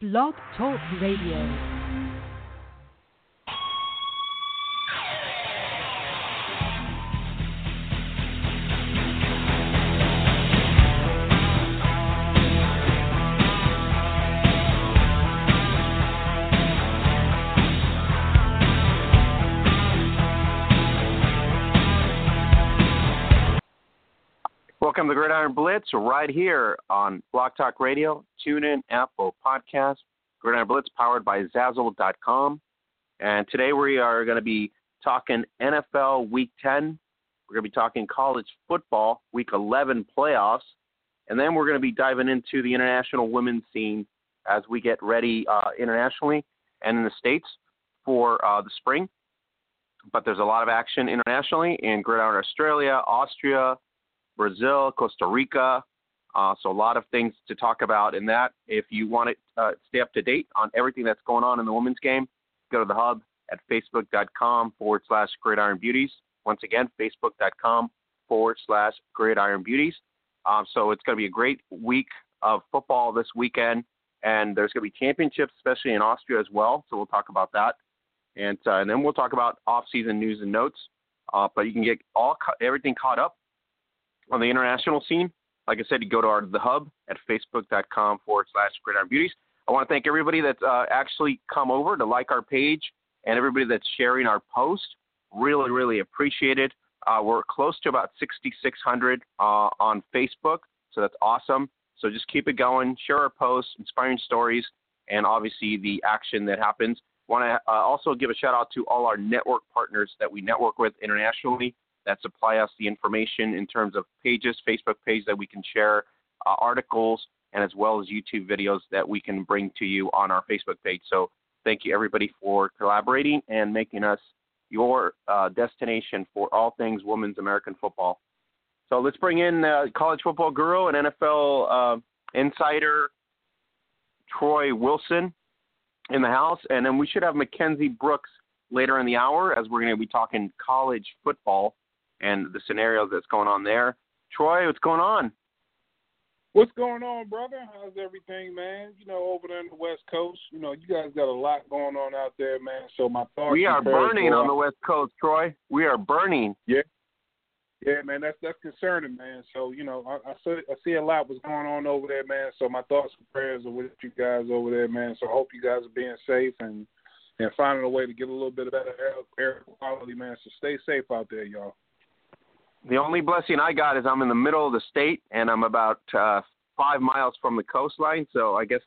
Blog Talk Radio. Gridiron Blitz right here on Blog Talk Radio, Tune TuneIn, Apple Podcast. Gridiron Blitz powered by Zazzle.com. And today we are going to be talking NFL Week 10. We're going to be talking college football Week 11 playoffs. And then we're going to be diving into the international women's scene as we get ready uh, internationally and in the States for uh, the spring. But there's a lot of action internationally in Gridiron Australia, Austria, Brazil, Costa Rica. Uh, so a lot of things to talk about in that. If you want to uh, stay up to date on everything that's going on in the women's game, go to the hub at facebook.com forward slash gridiron beauties. Once again, facebook.com forward slash gridiron beauties. Um, so it's going to be a great week of football this weekend, and there's going to be championships, especially in Austria as well. So we'll talk about that, and uh, and then we'll talk about off-season news and notes. Uh, but you can get all everything caught up on the international scene, like I said, you go to our the hub at facebook.com forward slash gridiron beauties. I want to thank everybody that's uh, actually come over to like our page and everybody that's sharing our post. Really, really appreciate it. Uh, we're close to about 6,600 uh, on Facebook, so that's awesome. So just keep it going, share our posts, inspiring stories, and obviously the action that happens. Want to uh, also give a shout out to all our network partners that we network with internationally that supply us the information in terms of pages, Facebook page that we can share, uh, articles, and as well as YouTube videos that we can bring to you on our Facebook page. So thank you everybody for collaborating and making us your uh, destination for all things women's American football. So let's bring in uh, college football guru and NFL uh, insider Troy Wilson in the house, and then we should have Mackenzie Brooks later in the hour as we're going to be talking college football and the scenario that's going on there. Troy, what's going on? What's going on, brother? How's everything, man? You know, over there on the West Coast, you know, you guys got a lot going on out there, man. So my thoughts. We are burning on the West Coast, Troy. We are burning. Yeah, yeah, man. That's that's concerning, man. So you know, I, I see I see a lot what's going on over there, man. So my thoughts and prayers are with you guys over there, man. So I hope you guys are being safe and and finding a way to get a little bit of better air, air quality, man. So stay safe out there, y'all. The only blessing I got is I'm in the middle of the state and I'm about uh, five miles from the coastline. So I guess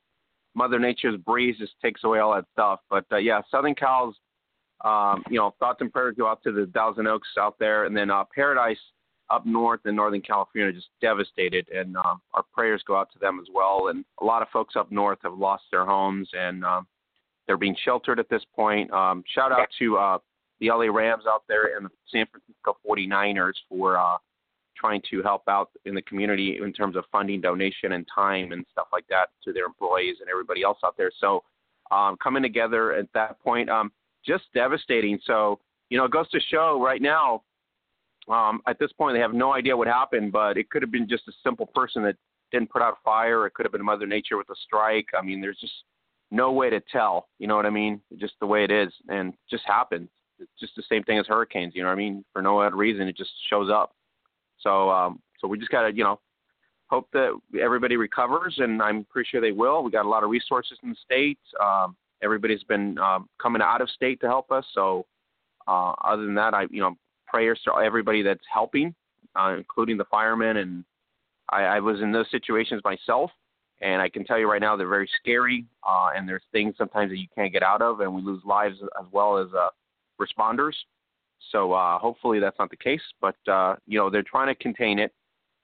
Mother Nature's breeze just takes away all that stuff. But uh, yeah, Southern Cal's, um, you know, thoughts and prayers go out to the Thousand Oaks out there, and then uh, Paradise up north in Northern California just devastated, and uh, our prayers go out to them as well. And a lot of folks up north have lost their homes and uh, they're being sheltered at this point. Um, shout out to uh, the LA Rams out there and the San Francisco 49ers for uh, trying to help out in the community in terms of funding, donation, and time and stuff like that to their employees and everybody else out there. So um, coming together at that point, um, just devastating. So you know, it goes to show right now. Um, at this point, they have no idea what happened, but it could have been just a simple person that didn't put out fire. It could have been Mother Nature with a strike. I mean, there's just no way to tell. You know what I mean? Just the way it is, and just happens it's just the same thing as hurricanes. You know what I mean? For no other reason, it just shows up. So um, so we just gotta you know hope that everybody recovers, and I'm pretty sure they will. We got a lot of resources in the state. Um, everybody's been um, coming out of state to help us. So uh, other than that, I you know prayers to everybody that's helping, uh, including the firemen. And I, I was in those situations myself, and I can tell you right now they're very scary. Uh, and there's things sometimes that you can't get out of, and we lose lives as well as uh, responders. So uh, hopefully that's not the case, but uh, you know they're trying to contain it.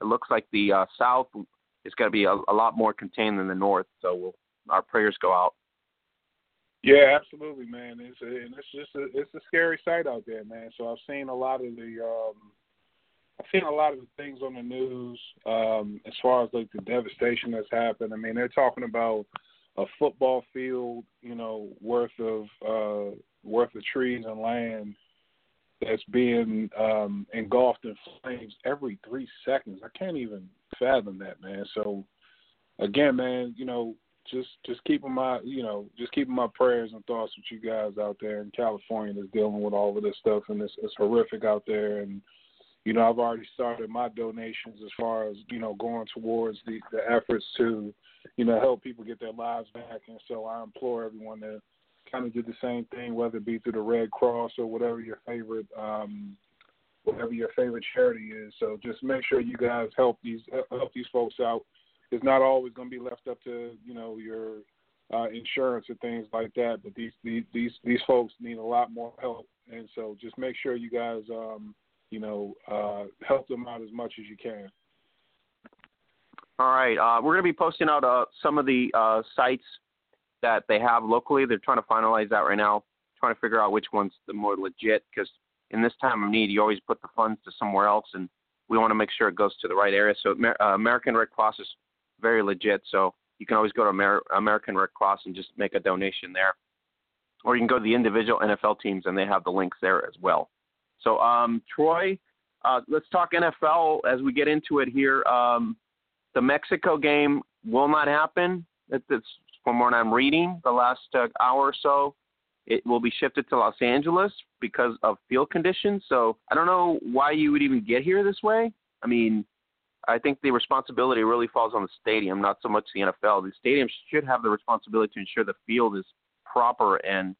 It looks like the uh, south is going to be a, a, lot more contained than the north. So we'll, our prayers go out. Yeah, absolutely, man. It's and it's just a, it's a scary sight out there, man. So I've seen a lot of the um, I've seen a lot of the things on the news um, as far as like the devastation that's happened. I mean, they're talking about a football field, you know, worth of uh, worth of trees and land that's being um, engulfed in flames every three seconds. I can't even fathom that, man. So, again, man, you know, just just keeping my you know just keeping my prayers and thoughts with you guys out there in California that's dealing with all of this stuff and it's, it's horrific out there and you know I've already started my donations as far as you know going towards the the efforts to you know help people get their lives back and so I implore everyone to kind of do the same thing whether it be through the Red Cross or whatever your favorite um whatever your favorite charity is so just make sure you guys help these help these folks out it's not always going to be left up to you know your uh, insurance and things like that. But these these these these folks need a lot more help, and so just make sure you guys um, you know uh, help them out as much as you can. All right, uh, we're going to be posting out uh, some of the uh, sites that they have locally. They're trying to finalize that right now, trying to figure out which one's the more legit. Because in this time of need, you always put the funds to somewhere else, and we want to make sure it goes to the right area. So uh, American Red Cross is very legit. So you can always go to Amer- American Red Cross and just make a donation there, or you can go to the individual NFL teams and they have the links there as well. So um, Troy, uh, let's talk NFL as we get into it here. Um, the Mexico game will not happen. It's from what I'm reading the last uh, hour or so. It will be shifted to Los Angeles because of field conditions. So I don't know why you would even get here this way. I mean, I think the responsibility really falls on the stadium, not so much the NFL. The stadium should have the responsibility to ensure the field is proper. And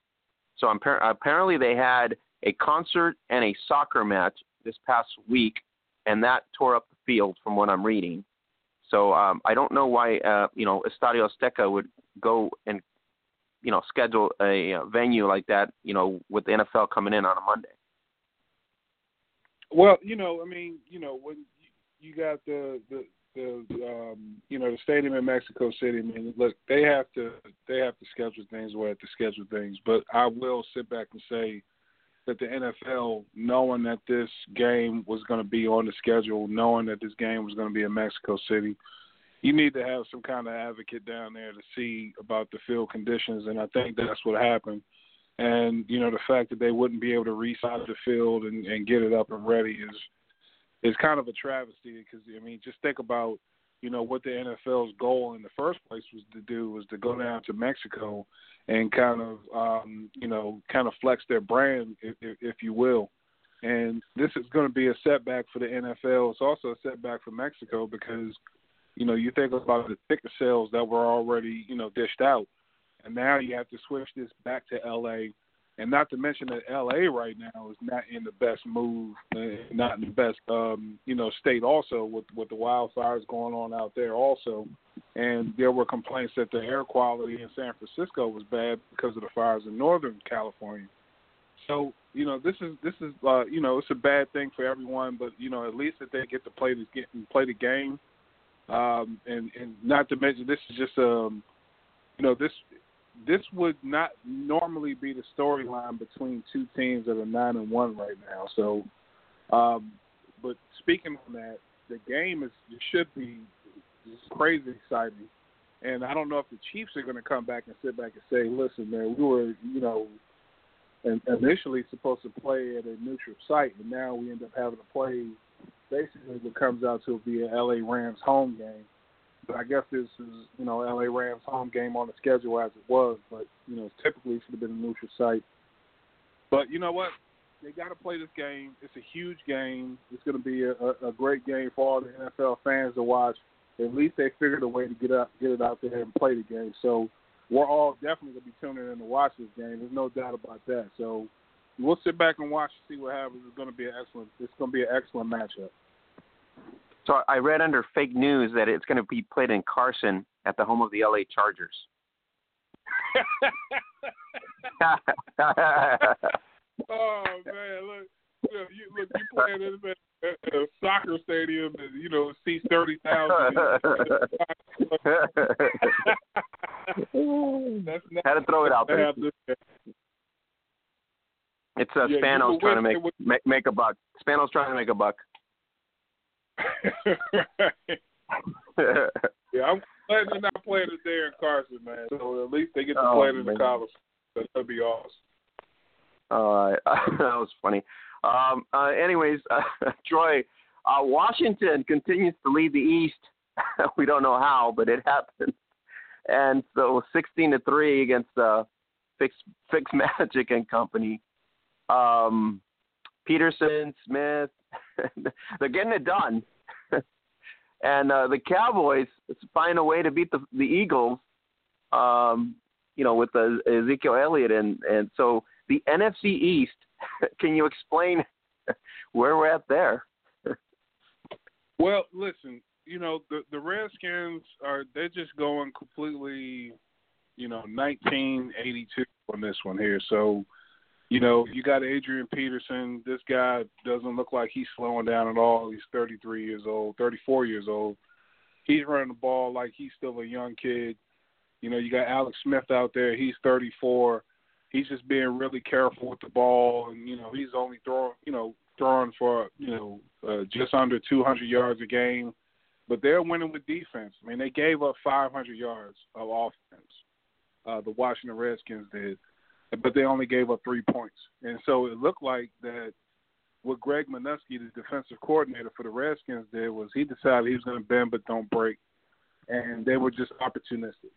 so apparently they had a concert and a soccer match this past week, and that tore up the field from what I'm reading. So um, I don't know why uh, you know Estadio Azteca would go and you know schedule a, a venue like that, you know, with the NFL coming in on a Monday. Well, you know, I mean, you know, when you got the the the um you know the stadium in Mexico City. I mean, look, they have to they have to schedule things where they have to schedule things. But I will sit back and say that the NFL, knowing that this game was going to be on the schedule, knowing that this game was going to be in Mexico City, you need to have some kind of advocate down there to see about the field conditions, and I think that's what happened. And you know the fact that they wouldn't be able to resize the field and, and get it up and ready is is kind of a travesty because I mean, just think about you know what the NFL's goal in the first place was to do was to go down to Mexico and kind of um, you know kind of flex their brand, if, if you will. And this is going to be a setback for the NFL. It's also a setback for Mexico because you know you think about the ticket sales that were already you know dished out, and now you have to switch this back to LA and not to mention that LA right now is not in the best move, not in the best um, you know state. Also, with with the wildfires going on out there, also, and there were complaints that the air quality in San Francisco was bad because of the fires in Northern California. So you know this is this is uh, you know it's a bad thing for everyone, but you know at least that they get to play the get play the game, um, and and not to mention this is just um you know this this would not normally be the storyline between two teams that are nine and one right now. So, um, but speaking on that, the game is should be crazy exciting. And I don't know if the Chiefs are going to come back and sit back and say, "Listen, man, we were, you know, initially supposed to play at a neutral site, and now we end up having to play basically what comes out to be a LA Rams home game." I guess this is, you know, LA Rams home game on the schedule as it was, but you know, typically should have been a neutral site. But you know what? They got to play this game. It's a huge game. It's going to be a, a, a great game for all the NFL fans to watch. At least they figured a way to get up, get it out there and play the game. So we're all definitely going to be tuning in to watch this game. There's no doubt about that. So we'll sit back and watch and see what happens. It's going to be an excellent. It's going to be an excellent matchup. So I read under fake news that it's going to be played in Carson at the home of the LA Chargers. oh man, look, look, you, look, you playing in a, a soccer stadium and you know seats thirty thousand. Had to throw it out there. It's uh, yeah, Spanos trying to make, make make a buck. Spanos trying to make a buck. Yeah, I'm glad they're not playing it there in Carson, man. So at least they get to oh, play it in the college. That'd be awesome. All right, that was funny. Um, uh, anyways, uh, Troy, uh, Washington continues to lead the East. we don't know how, but it happened. and so 16 to three against uh, Fix Fix Magic and company. Um, Peterson, Smith, they're getting it done. and uh, the Cowboys find a way to beat the the Eagles. Um, you know, with the Ezekiel Elliott, and and so the NFC East. Can you explain where we're at there? well, listen, you know the the Redskins are they're just going completely, you know, 1982 on this one here. So, you know, you got Adrian Peterson. This guy doesn't look like he's slowing down at all. He's 33 years old, 34 years old. He's running the ball like he's still a young kid. You know, you got Alex Smith out there. He's 34. He's just being really careful with the ball, and you know, he's only throwing, you know, throwing for you know uh, just under 200 yards a game. But they're winning with defense. I mean, they gave up 500 yards of offense. Uh, the Washington Redskins did, but they only gave up three points. And so it looked like that what Greg Manusky, the defensive coordinator for the Redskins, did was he decided he was going to bend but don't break, and they were just opportunistic.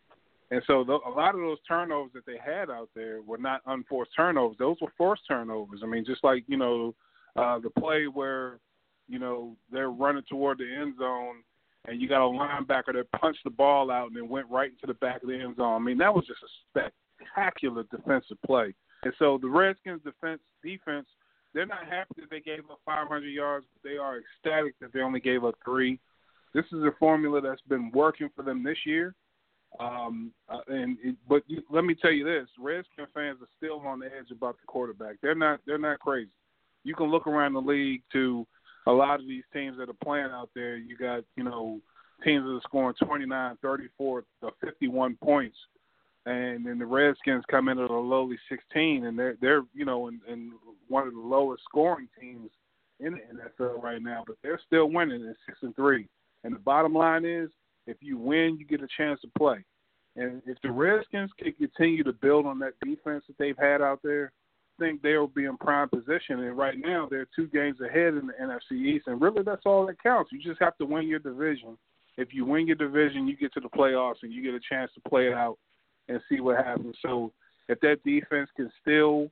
And so the, a lot of those turnovers that they had out there were not unforced turnovers; those were forced turnovers. I mean, just like you know uh, the play where you know they're running toward the end zone and you got a linebacker that punched the ball out and then went right into the back of the end zone. I mean, that was just a spectacular defensive play. And so the Redskins defense defense, they're not happy that they gave up 500 yards, but they are ecstatic that they only gave up three. This is a formula that's been working for them this year. Um, uh, and it, but you, let me tell you this: Redskin fans are still on the edge about the quarterback. They're not. They're not crazy. You can look around the league to a lot of these teams that are playing out there, you got, you know, teams that are scoring 29, 34, 51 points. And then the Redskins come in at a lowly 16, and they're, they're you know, in, in one of the lowest scoring teams in the NFL right now, but they're still winning at 6 and 3. And the bottom line is, if you win, you get a chance to play. And if the Redskins can continue to build on that defense that they've had out there, I think they'll be in prime position. And right now, they're two games ahead in the NFC East, and really that's all that counts. You just have to win your division. If you win your division, you get to the playoffs and you get a chance to play it out and see what happens. So if that defense can still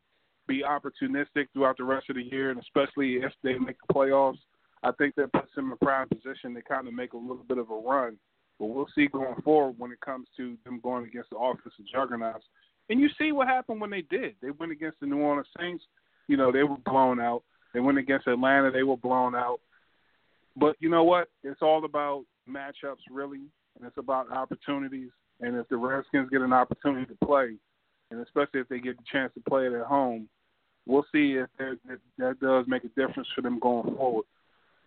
be opportunistic throughout the rest of the year, and especially if they make the playoffs, I think that puts them in a prime position to kind of make a little bit of a run. But we'll see going forward when it comes to them going against the offensive juggernauts and you see what happened when they did. They went against the New Orleans Saints. You know, they were blown out. They went against Atlanta. They were blown out. But you know what? It's all about matchups, really, and it's about opportunities. And if the Redskins get an opportunity to play, and especially if they get the chance to play it at home, we'll see if that, that does make a difference for them going forward.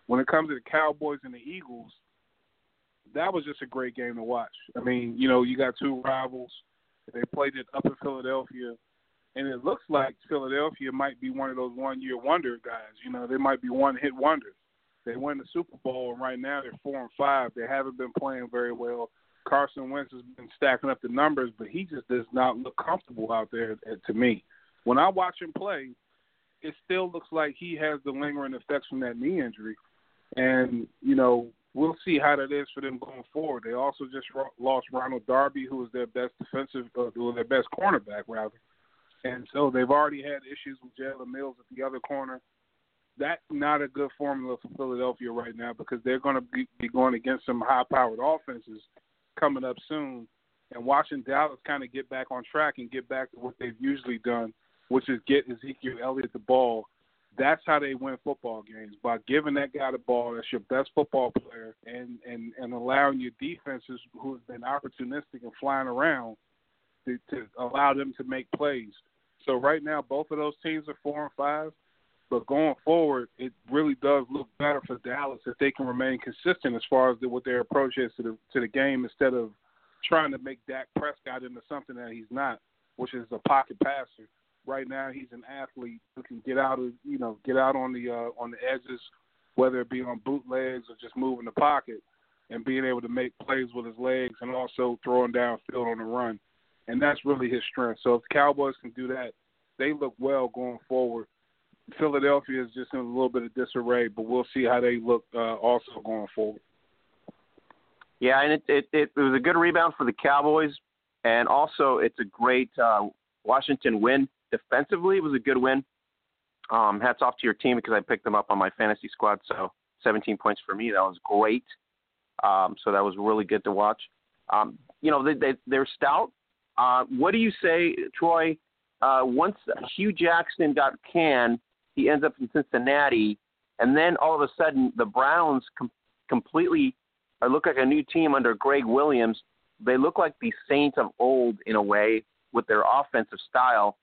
When it comes to the Cowboys and the Eagles, that was just a great game to watch. I mean, you know, you got two rivals – they played it up in Philadelphia, and it looks like Philadelphia might be one of those one-year wonder guys. You know, they might be one-hit wonders. They won the Super Bowl, and right now they're four and five. They haven't been playing very well. Carson Wentz has been stacking up the numbers, but he just does not look comfortable out there to me. When I watch him play, it still looks like he has the lingering effects from that knee injury. And, you know, we'll see how that is for them going forward. They also just lost Ronald Darby, who was their best defensive, uh, their best cornerback rather, and so they've already had issues with Jalen Mills at the other corner. That's not a good formula for Philadelphia right now because they're going to be, going against some high-powered offenses coming up soon, and watching Dallas kind of get back on track and get back to what they've usually done, which is get Ezekiel Elliott the ball that's how they win football games by giving that guy the ball. That's your best football player, and and and allowing your defenses who have been opportunistic and flying around to, to allow them to make plays. So right now, both of those teams are four and five. But going forward, it really does look better for Dallas if they can remain consistent as far as the, what their approach is to the to the game instead of trying to make Dak Prescott into something that he's not, which is a pocket passer right now he's an athlete who can get out of you know get out on the uh, on the edges, whether it be on bootlegs or just moving the pocket, and being able to make plays with his legs and also throwing downfield on the run, and that's really his strength. So if the Cowboys can do that, they look well going forward. Philadelphia is just in a little bit of disarray, but we'll see how they look uh, also going forward. Yeah, and it, it it was a good rebound for the Cowboys, and also it's a great uh, Washington win defensively. It was a good win. Um, hats off to your team because I picked them up on my fantasy squad. So 17 points for me. That was great. Um, so that was really good to watch. Um, you know, they, they, they're stout. Uh, what do you say, Troy? Uh, once Hugh Jackson got canned, he ends up in Cincinnati, and then all of a sudden the Browns com- completely look like a new team under Gregg Williams. They look like the Saints of old in a way with their offensive style.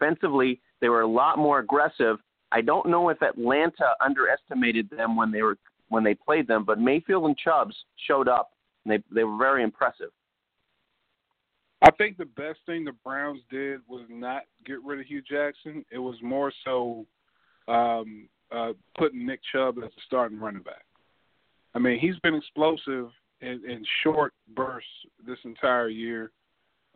Offensively, they were a lot more aggressive. I don't know if Atlanta underestimated them when they were when they played them, but Mayfield and Chubbs showed up and they they were very impressive. I think the best thing the Browns did was not get rid of Hue Jackson. It was more so um, uh, putting Nick Chubb as a starting running back. I mean, he's been explosive in, in short bursts this entire year.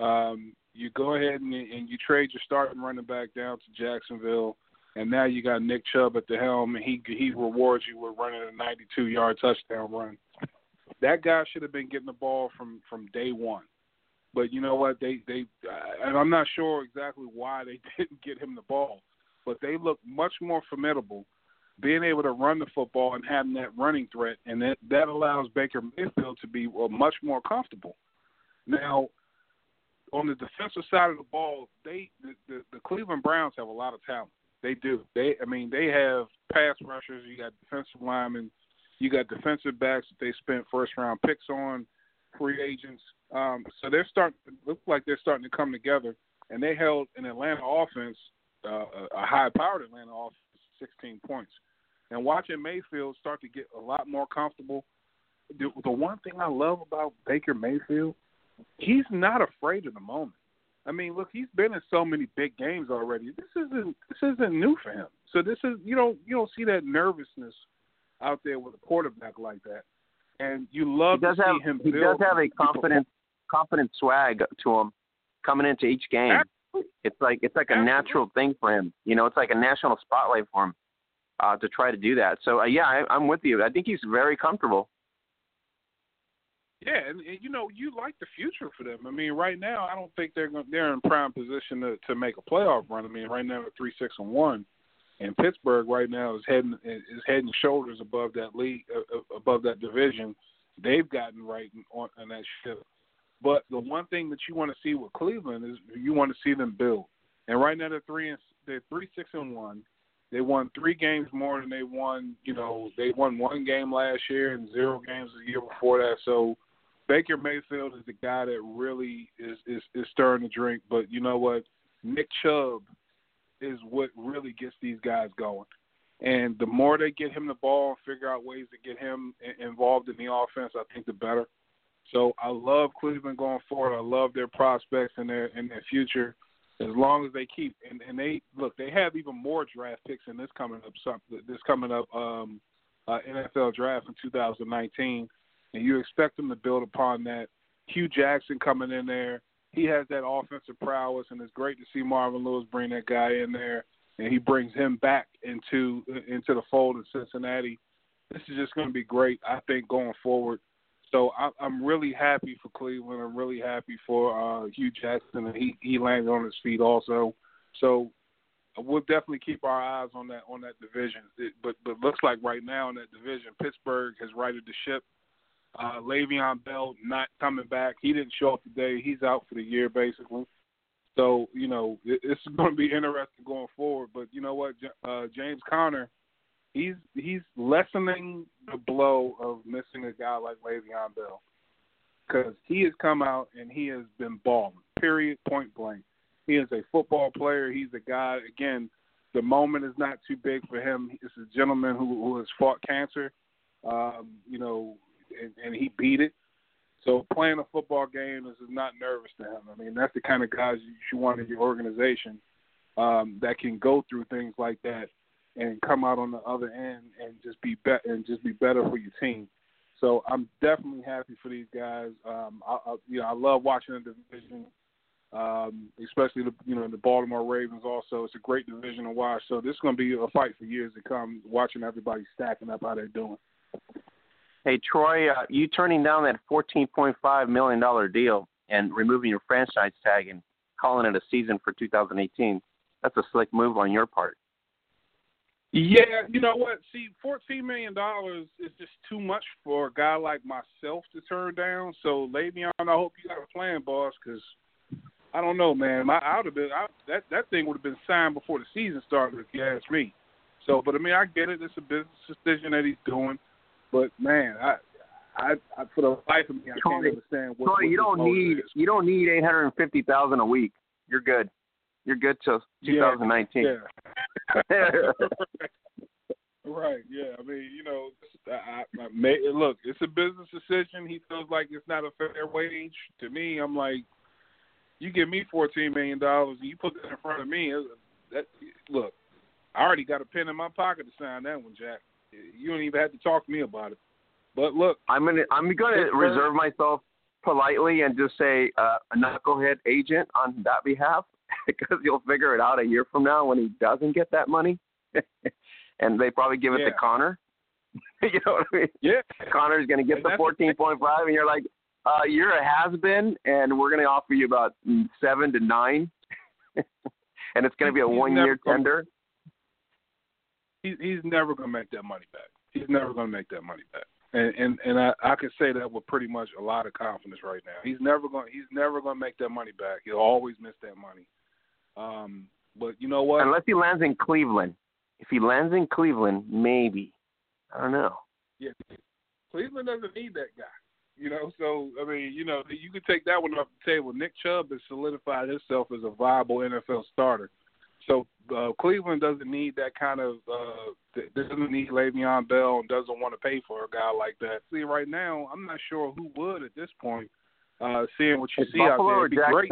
Um, you go ahead and, and you trade your starting running back down to Jacksonville, and now you got Nick Chubb at the helm, and he he rewards you with running a 92 yard touchdown run. That guy should have been getting the ball from from day one. But you know what? They they and I'm not sure exactly why they didn't get him the ball, but they look much more formidable being able to run the football and having that running threat, and that that allows Baker Mayfield to be well, much more comfortable. Now, on the defensive side of the ball, they the, the, the Cleveland Browns have a lot of talent. They do. They I mean they have pass rushers. You got defensive linemen. You got defensive backs that they spent first round picks on, free agents. Um, so they're starting look like they're starting to come together. And they held an Atlanta offense, uh, a high powered Atlanta offense, 16 points. And watching Mayfield start to get a lot more comfortable. The, the one thing I love about Baker Mayfield, he's not afraid of the moment. I mean, look, he's been in so many big games already. This isn't this isn't new for him. So this is you don't you don't see that nervousness out there with a quarterback like that. And you love he does to have, see him. He does have a confident confident swag to him coming into each game. Absolutely. It's like it's like a natural thing for him. You know, it's like a national spotlight for him uh, to try to do that. So uh, yeah, I, I'm with you. I think he's very comfortable. Yeah, and, and you know you like the future for them. I mean, right now I don't think they're going they're in prime position to to make a playoff run. I mean, right now they're three six and one, and Pittsburgh right now is heading is head and shoulders above that league uh, uh, above that division. They've gotten right on, on that ship. But the one thing that you want to see with Cleveland is you want to see them build. And right now they're three and they're three six and one. They won three games more than they won. You know, they won one game last year and zero games the year before that. So Baker Mayfield is the guy that really is is, is stirring the drink. But you know what? Nick Chubb is what really gets these guys going. And the more they get him the ball, and figure out ways to get him involved in the offense, I think the better. So I love Cleveland going forward. I love their prospects and their and their future. As long as they keep and, and they look, they have even more draft picks in this coming up. This coming up um, uh, NFL draft in 2019, and you expect them to build upon that. Hue Jackson coming in there, he has that offensive prowess, and it's great to see Marvin Lewis bring that guy in there, and he brings him back into into the fold in Cincinnati. This is just going to be great, I think, going forward. So I, I'm really happy for Cleveland. I'm really happy for uh, Hue Jackson, and he he landed on his feet also. So we'll definitely keep our eyes on that on that division. It, but but looks like right now in that division, Pittsburgh has righted the ship. Uh, Le'Veon Bell not coming back. He didn't show up today. He's out for the year basically. So you know it, it's going to be interesting going forward. But you know what, uh, James Conner he's he's lessening the blow of missing a guy like Le'Veon Bell because he has come out and he has been balling. Period. Point blank. He is a football player. He's a guy. Again, the moment is not too big for him. He's a gentleman who who has fought cancer. Um, you know, and, and he beat it. So playing a football game is, not nervous to him. I mean, that's the kind of guys you should want in your organization um, that can go through things like that and come out on the other end and just be better and just be better for your team. So I'm definitely happy for these guys. Um, I, I, you know, I love watching the division, um, especially the you know the Baltimore Ravens. Also, it's a great division to watch. So this is going to be a fight for years to come. Watching everybody stacking up how they're doing. Hey Troy, uh, you turning down that fourteen point five million dollar deal and removing your franchise tag and calling it a season for 2018. That's a slick move on your part. Yeah, you know what? See, fourteen million dollars is just too much for a guy like myself to turn down. So, Le'Veon, I hope you got a plan, boss, because I don't know, man. My I would have been I, that that thing would have been signed before the season started, if you ask me. So, but I mean, I get it. It's a business decision that he's doing. But man, I, I, I for the life of me, I Troy, can't understand what. Troy, what you don't need is. you don't need eight hundred and fifty thousand a week. You're good. You're good till 2019. Yeah. right. Yeah. I mean, you know, I, I, may, look, it's a business decision. He feels like it's not a fair wage. To me, I'm like, you give me fourteen million dollars and you put that in front of me. That look, I already got a pen in my pocket to sign that one, Jack. You don't even have to talk to me about it. But look, I'm gonna I'm gonna reserve myself politely and just say uh, a knucklehead agent on that behalf because you'll figure it out a year from now when he doesn't get that money, and they probably give it Yeah. to Conner. you know what I mean? yeah, Conner's gonna get And the fourteen point five, and you're like, uh, you're a has been, and we're gonna offer you about seven to nine, and it's gonna be a He's one year gonna- tender. he's he's never gonna make that money back. He's never gonna make that money back. And and and I I can say that with pretty much a lot of confidence right now. He's never going to he's never going to make that money back. He'll always miss that money. Um, but you know what? Unless he lands in Cleveland. If he lands in Cleveland, maybe. I don't know. Yeah, Cleveland doesn't need that guy. You know, so I mean, you know, you can take that one off the table. Nick Chubb has solidified himself as a viable NFL starter. So uh, Cleveland doesn't need that kind of uh, doesn't need Le'Veon Bell and doesn't want to pay for a guy like that. See, right now, I'm not sure who would at this point. Uh, seeing what you It's see out there, it'd be great.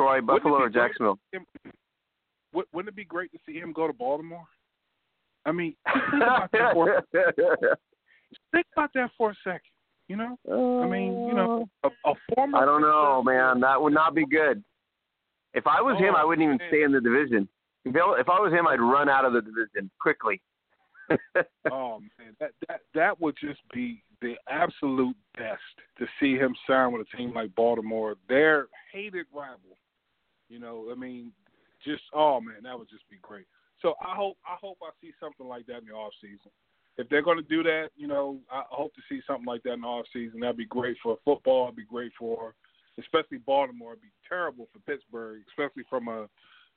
Troy, Buffalo or? Jacksonville. Wou- Wouldn't it be great to see him go to Baltimore? I mean, think about that for, think about that for a second. You know, I mean, you know, uh, a, a former. I don't know, man. That would not be good. If I was him, Oh, I wouldn't even man. stay in the division. If I if I was him, I'd run out of the division quickly. Oh man, that that that would just be the absolute best to see him sign with a team like Baltimore, their hated rival. You know, I mean, just oh man, that would just be great. So I hope I hope I see something like that in the off season. If they're going to do that, you know, I hope to see something like that in the off season. That'd be great for football. It'd be great for, especially Baltimore. It'd be terrible for Pittsburgh, especially from a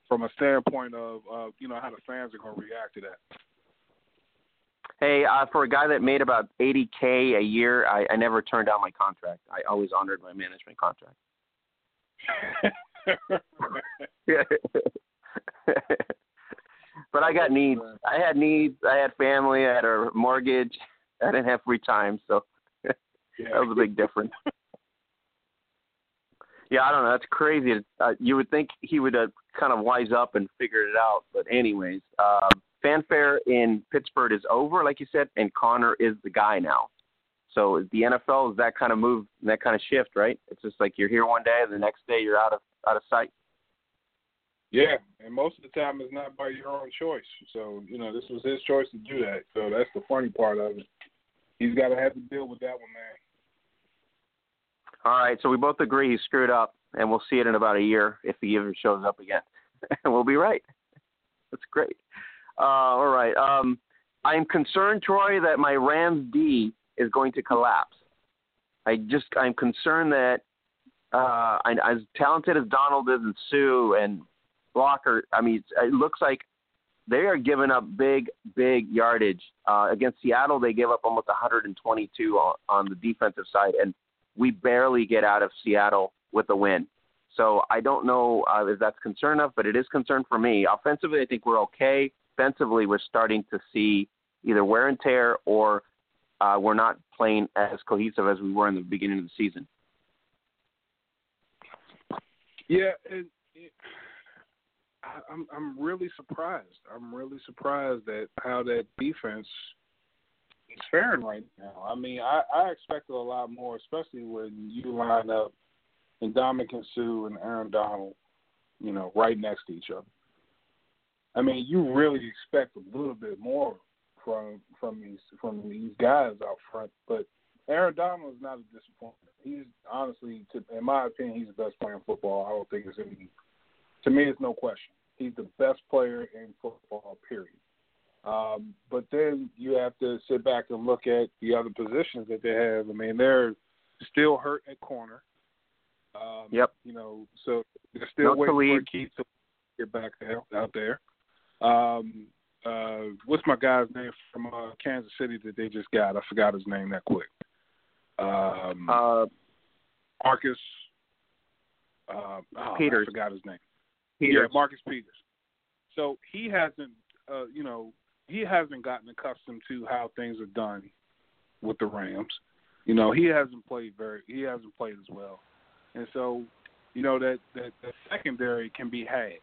from a standpoint of uh, you know how the fans are going to react to that. hey, uh, for a guy that made about 80k a year, I, I never turned down my contract. I always honored my management contract. but I got needs. I had needs. I had family. I had a mortgage. I didn't have free time, so that was a big difference. yeah, I don't know. That's crazy. Uh, you would think he would uh, kind of wise up and figure it out, but anyways, um, fanfare in Pittsburgh is over, like you said, and Conner is the guy now. So the NFL is that kind of move, that kind of shift, right? It's just like you're here one day, and the next day you're out of out of sight. Yeah, and most of the time it's not by your own choice. So you know, this was his choice to do that. So that's the funny part of it. He's got to have to deal with that one, man. All right, so we both agree he screwed up, and we'll see it in about a year if he ever shows up again. and we'll be right. That's great. Uh, all right. Um, I'm concerned, Troy, that my Rams D is going to collapse. I just I'm concerned that uh, as talented as Donald is and Suh and Blocker, I mean, it looks like they are giving up big, big yardage. Uh, against Seattle, they gave up almost 122 on, on the defensive side, and we barely get out of Seattle with a win. So I don't know uh, if that's concern enough, but it is concern for me. Offensively, I think we're okay. Defensively, we're starting to see either wear and tear or uh, we're not playing as cohesive as we were in the beginning of the season. Yeah, and I'm I'm really surprised. I'm really surprised at how that defense is faring right now. I mean, I, I expected a lot more, especially when you line up Ndamukong Suh and Aaron Donald, you know, right next to each other. I mean, you really expect a little bit more from from these from these guys out front. But Aaron Donald is not a disappointment. He's honestly, to, in my opinion, he's the best player in football. I don't think it's any. To me, it's no question. He's the best player in football. Period. Um, but then you have to sit back and look at the other positions that they have. I mean, they're still hurt at corner. Um, yep. You know, so they're still no waiting for Keith to get back out there. Um, uh, what's my guy's name from uh, Kansas City that they just got? I forgot his name that quick. Um, uh, Marcus uh, oh, Peters. I forgot his name. Peters. Yeah, Marcus Peters. So he hasn't, uh, you know, he hasn't gotten accustomed to how things are done with the Rams. You know, he hasn't played very, he hasn't played as well, and so, you know, that that the secondary can be had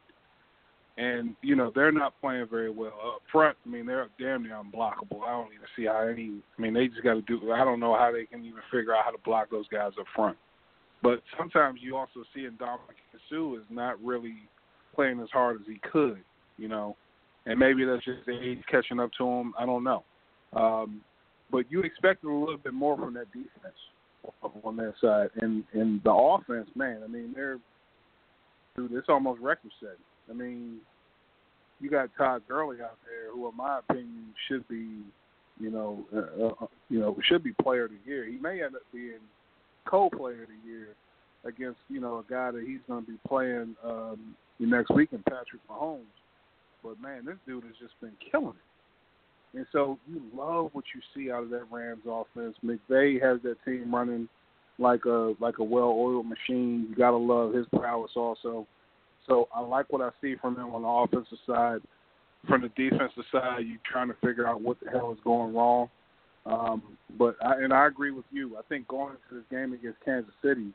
and you know they're not playing very well up front. I mean they're damn near unblockable. I don't even see how any. I mean they just got to do. I don't know how they can even figure out how to block those guys up front. But sometimes you also see in Ndamukong Suh is not really playing as hard as he could. You know, and maybe that's just age catching up to him. I don't know. Um, but you expected a little bit more from that defense on that side, and and the offense, man. I mean they're dude, it's almost record setting. I mean, you got Todd Gurley out there, who, in my opinion, should be, you know, uh, uh, you know, should be Player of the Year. He may end up being co-Player of the Year against, you know, a guy that he's going to be playing um, next week in Patrick Mahomes. But man, this dude has just been killing it. And so you love what you see out of that Rams offense. McVay has that team running like a like a well-oiled machine. You got to love his prowess also. So I like what I see from him on the offensive side. From the defensive side, you're trying to figure out what the hell is going wrong. Um, but I, and I agree with you. I think going into this game against Kansas City,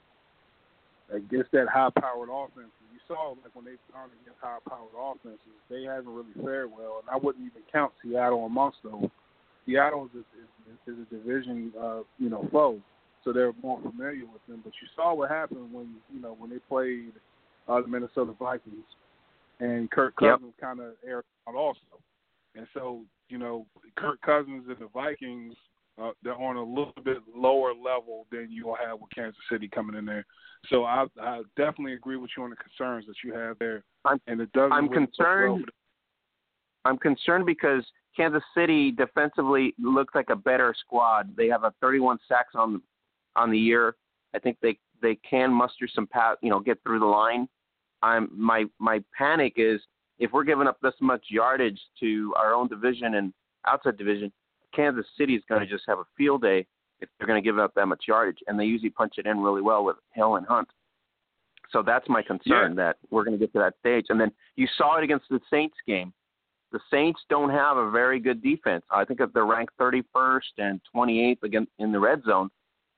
against that high-powered offense, you saw like when they've against high-powered offenses, they haven't really fared well. And I wouldn't even count Seattle amongst those. Seattle is, is, is a division, uh, you know, foe, so they're more familiar with them. But you saw what happened when you know when they played uh, the Minnesota Vikings, and Kirk Cousins yep. kind of aired out also. And so, you know, Kirk Cousins and the Vikings, uh, they're on a little bit lower level than you'll have with Kansas City coming in there. So I, I definitely agree with you on the concerns that you have there. I'm, and it doesn't. I'm really concerned. I'm concerned because Kansas City defensively looks like a better squad. They have a 31 sacks on on the year. I think they they can muster some pat, you know, get through the line. I'm my my panic is if we're giving up this much yardage to our own division and outside division, Kansas City is going to just have a field day if they're going to give up that much yardage, and they usually punch it in really well with Hill and Hunt. So that's my concern yeah. that we're going to get to that stage. And then you saw it against the Saints game. The Saints don't have a very good defense. I think they're ranked 31st and 28th against in the red zone,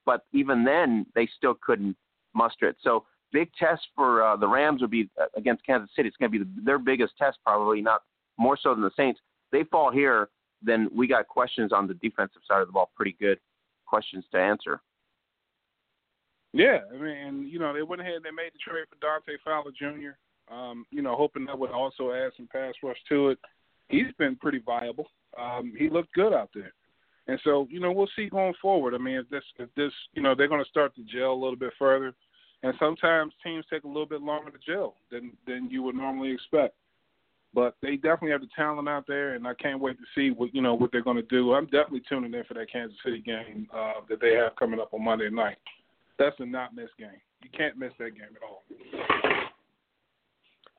but even then they still couldn't muster it. So big test for uh, the Rams would be uh, against Kansas City. It's going to be the, their biggest test, probably not more so than the Saints. They fall here, then we got questions on the defensive side of the ball. Pretty good questions to answer. Yeah, I mean, you know, they went ahead and they made the trade for Dante Fowler Jr. Um, you know, hoping that would also add some pass rush to it. He's been pretty viable. Um, he looked good out there. And so, you know, we'll see going forward. I mean, if this, if this, you know, they're going to start to gel a little bit further and sometimes teams take a little bit longer to gel than than you would normally expect. But they definitely have the talent out there, and I can't wait to see what you know what they're going to do. I'm definitely tuning in for that Kansas City game uh, that they have coming up on Monday night. That's a not miss game. You can't miss that game at all.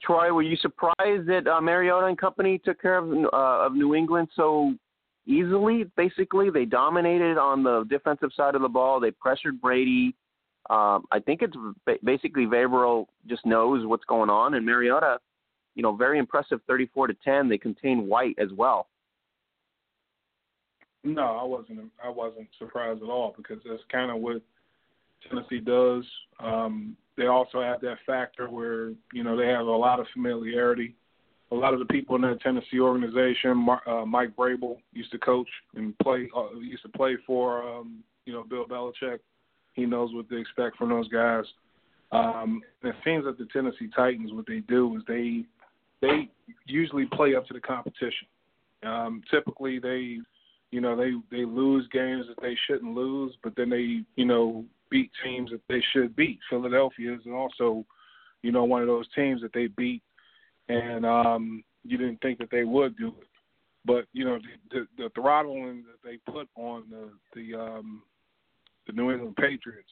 Troy, were you surprised that uh, Mariota and company took care of uh, of New England so easily? Basically, they dominated on the defensive side of the ball. They pressured Brady. Um, I think it's basically Vrabel just knows what's going on, and Mariota, you know, very impressive, 34 to 10. They contain White as well. No, I wasn't. I wasn't surprised at all because that's kind of what Tennessee does. Um, they also have that factor where you know they have a lot of familiarity. A lot of the people in that Tennessee organization, uh, Mike Vrabel used to coach and play. Uh, used to play for um, you know Bill Belichick. He knows what to expect from those guys. Um, it seems that the Tennessee Titans, what they do is they they usually play up to the competition. Um, typically, they, you know, they they lose games that they shouldn't lose, but then they, you know, beat teams that they should beat. Philadelphia is also, you know, one of those teams that they beat, and um, you didn't think that they would do it. But you know, the, the, the throttling that they put on the the um, the New England Patriots,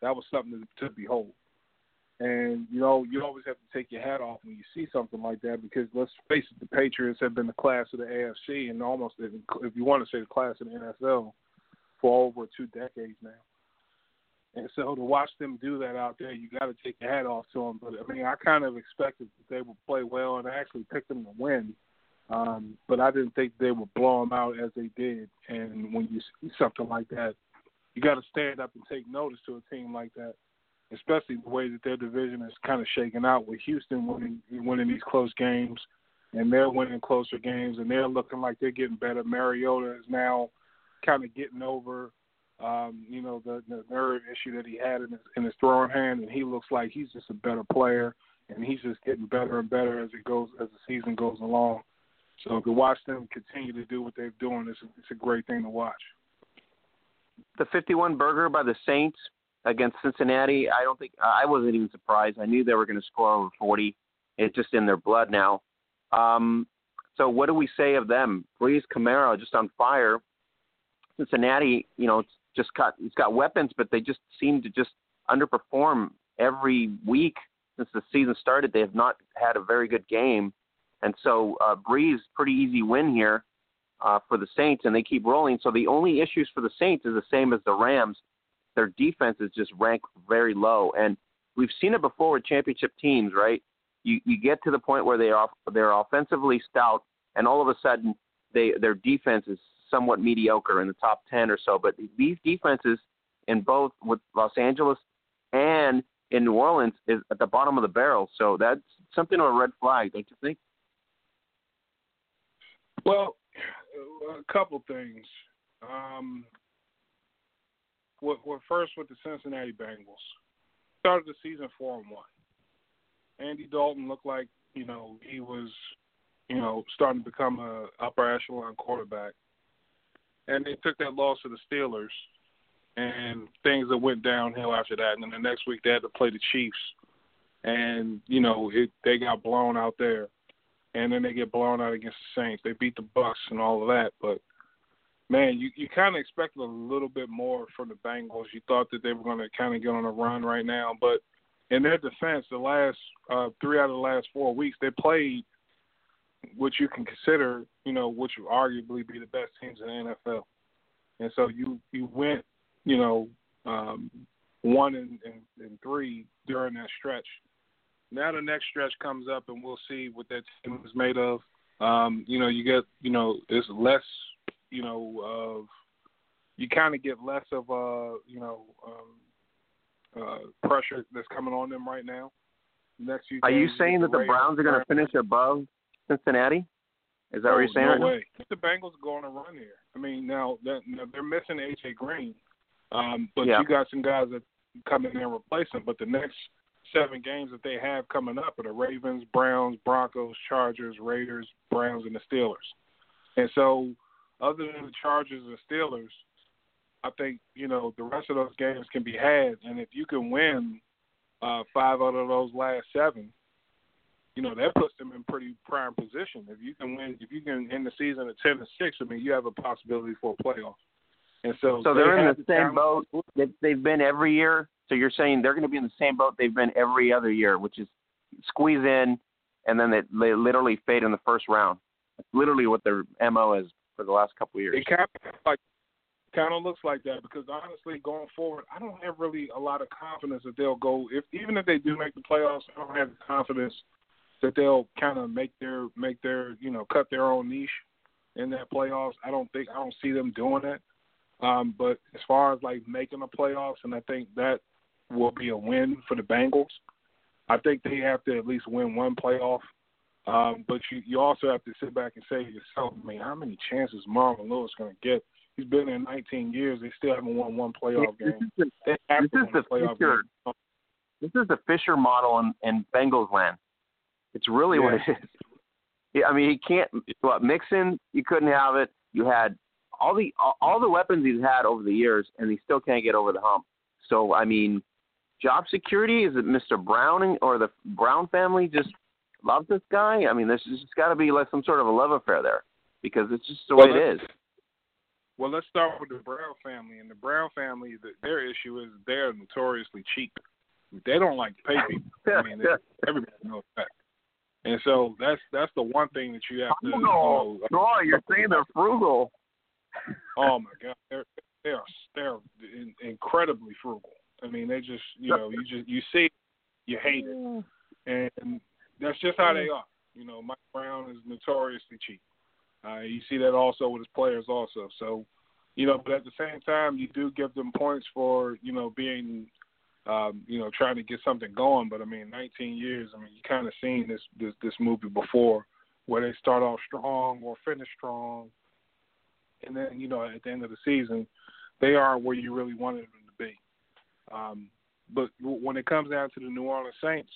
that was something to, to behold. And you know, you always have to take your hat off when you see something like that because let's face it, the Patriots have been the class of the AFC and almost, if you want to say the class of the NFL, for over two decades now. And so to watch them do that out there, you got to take your hat off to them. But I mean, I kind of expected that they would play well, and I actually picked them to win. Um, but I didn't think they would blow them out as they did. And when you see something like that, you got to stand up and take notice to a team like that especially the way that their division is kind of shaken out with Houston winning winning these close games, and they're winning closer games, and they're looking like they're getting better. Mariota is now kind of getting over, um, you know, the, the nerve issue that he had in his, in his throwing hand, and he looks like he's just a better player, and he's just getting better and better as it goes as the season goes along. So to watch them continue to do what they're doing is it's a great thing to watch. The 51 burger by the Saints against Cincinnati, I don't think I wasn't even surprised. I knew they were going to score over 40. It's just in their blood now. Um, so what do we say of them? Brees Kamara just on fire. Cincinnati, you know, it's just got it's got weapons, but they just seem to just underperform every week since the season started. They have not had a very good game, and so uh, Brees pretty easy win here uh, for the Saints, and they keep rolling. So the only issues for the Saints is the same as the Rams their defense is just ranked very low. And we've seen it before with championship teams, right? You you get to the point where they are they're offensively stout, and all of a sudden they their defense is somewhat mediocre in the top ten or so. But these defenses in both with Los Angeles and in New Orleans is at the bottom of the barrel. So that's something of a red flag, don't you think? Well, a couple things. Um, well, well, first with the Cincinnati Bengals. Started the season four and one. Andy Dalton looked like you know he was, you know, starting to become a upper echelon quarterback, and they took that loss to the Steelers, and things that went downhill after that. And then the next week they had to play the Chiefs, and you know it, they got blown out there, and then they get blown out against the Saints. They beat the Bucks and all of that, but man, you you kind of expected a little bit more from the Bengals. You thought that they were going to kind of get on a run right now, but in their defense, the last uh, three out of the last four weeks, they played what you can consider, you know, what you arguably be the best teams in the NFL. And so you you went, you know, um, one and, and, and three during that stretch. Now the next stretch comes up, and we'll see what that team is made of. Um, you know, you get, you know, it's less you know, of you kind of get less of a, you know, um, uh, pressure that's coming on them right now. Next few are you saying that the Browns are going to finish above Cincinnati? Is that no, what you're saying? No right way. Now? The Bengals are going to run here. I mean, now, that, now they're missing AJ Green, um, but yeah. you got some guys that come in and replace him. But the next seven games that they have coming up are the Ravens, Browns, Broncos, Chargers, Raiders, Browns, and the Steelers. And so other than the Chargers and Steelers, I think you know the rest of those games can be had, and if you can win uh, five out of those last seven, you know that puts them in pretty prime position. If you can win, if you can end the season at ten and six, I mean you have a possibility for a playoff. And so, so they're in the same boat that they've been every year. So you're saying they're going to be in the same boat they've been every other year, which is squeeze in, and then they, they literally fade in the first round. That's literally what their mo is for the last couple of years. It kind of like kind of looks like that because honestly, going forward, I don't have really a lot of confidence that they'll go. If even if they do make the playoffs, I don't have the confidence that they'll kind of make their make their you know cut their own niche in that playoffs. I don't think I don't see them doing that. Um, but as far as like making the playoffs, and I think that will be a win for the Bengals. I think they have to at least win one playoff um, but you, you also have to sit back and say to yourself, I mean, how many chances Marvin Lewis going to get? He's been there 19 years. They still haven't won one playoff this game. Is the, this is the Fisher. Game. This is the Fisher model in, in Bengals land. It's really yeah. what it is. Yeah, I mean, he can't. What Mixon? You couldn't have it. You had all the all, all the weapons he's had over the years, and he still can't get over the hump. So I mean, job security is it Mr. Browning or the Brown family just loves this guy? I mean, there's just got to be like some sort of a love affair there because it's just the well, way it is. Well, let's start with the Brown family. And the Brown family, the, their issue is they're notoriously cheap. They don't like to pay people. I mean, everybody knows that. And so that's that's the one thing that you have to. Frugal. You know, oh, you're saying they're frugal. Oh my God, they're they're they're incredibly frugal. I mean, they just you know you just you see, you hate it, and that's just how they are. You know, Mike Brown is notoriously cheap. Uh, you see that also with his players also. So, you know, but at the same time, you do give them points for you know being, um, you know, trying to get something going. But I mean, 19 years. I mean, you kind of seen this this this movie before, where they start off strong or finish strong, and then you know at the end of the season, they are where you really wanted them to be. Um, but when it comes down to the New Orleans Saints,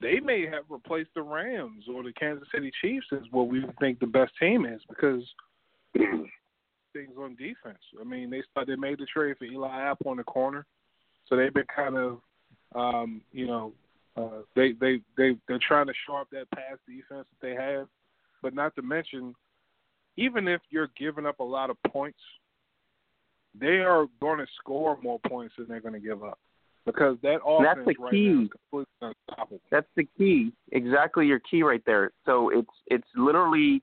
they may have replaced the Rams or the Kansas City Chiefs as what we think the best team is because things on defense. I mean, they they made the trade for Eli Apple in the corner, so they've been kind of, um, you know, uh, they they they they're trying to shore up that pass defense that they have, but not to mention, even if you're giving up a lot of points, they are going to score more points than they're going to give up because that offense that's the right key. now is completely unstoppable. That's the key. Exactly your key right there. So it's it's literally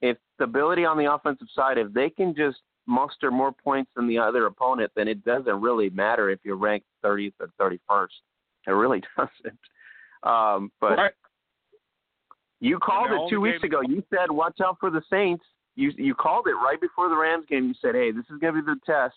if stability on the offensive side, if they can just muster more points than the other opponent, then it doesn't really matter if you're ranked 30th or 31st. It really doesn't. Um, but right. you called it two weeks ago. You said, "Watch out for the Saints." You you called it right before the Rams game. You said, "Hey, this is going to be the test."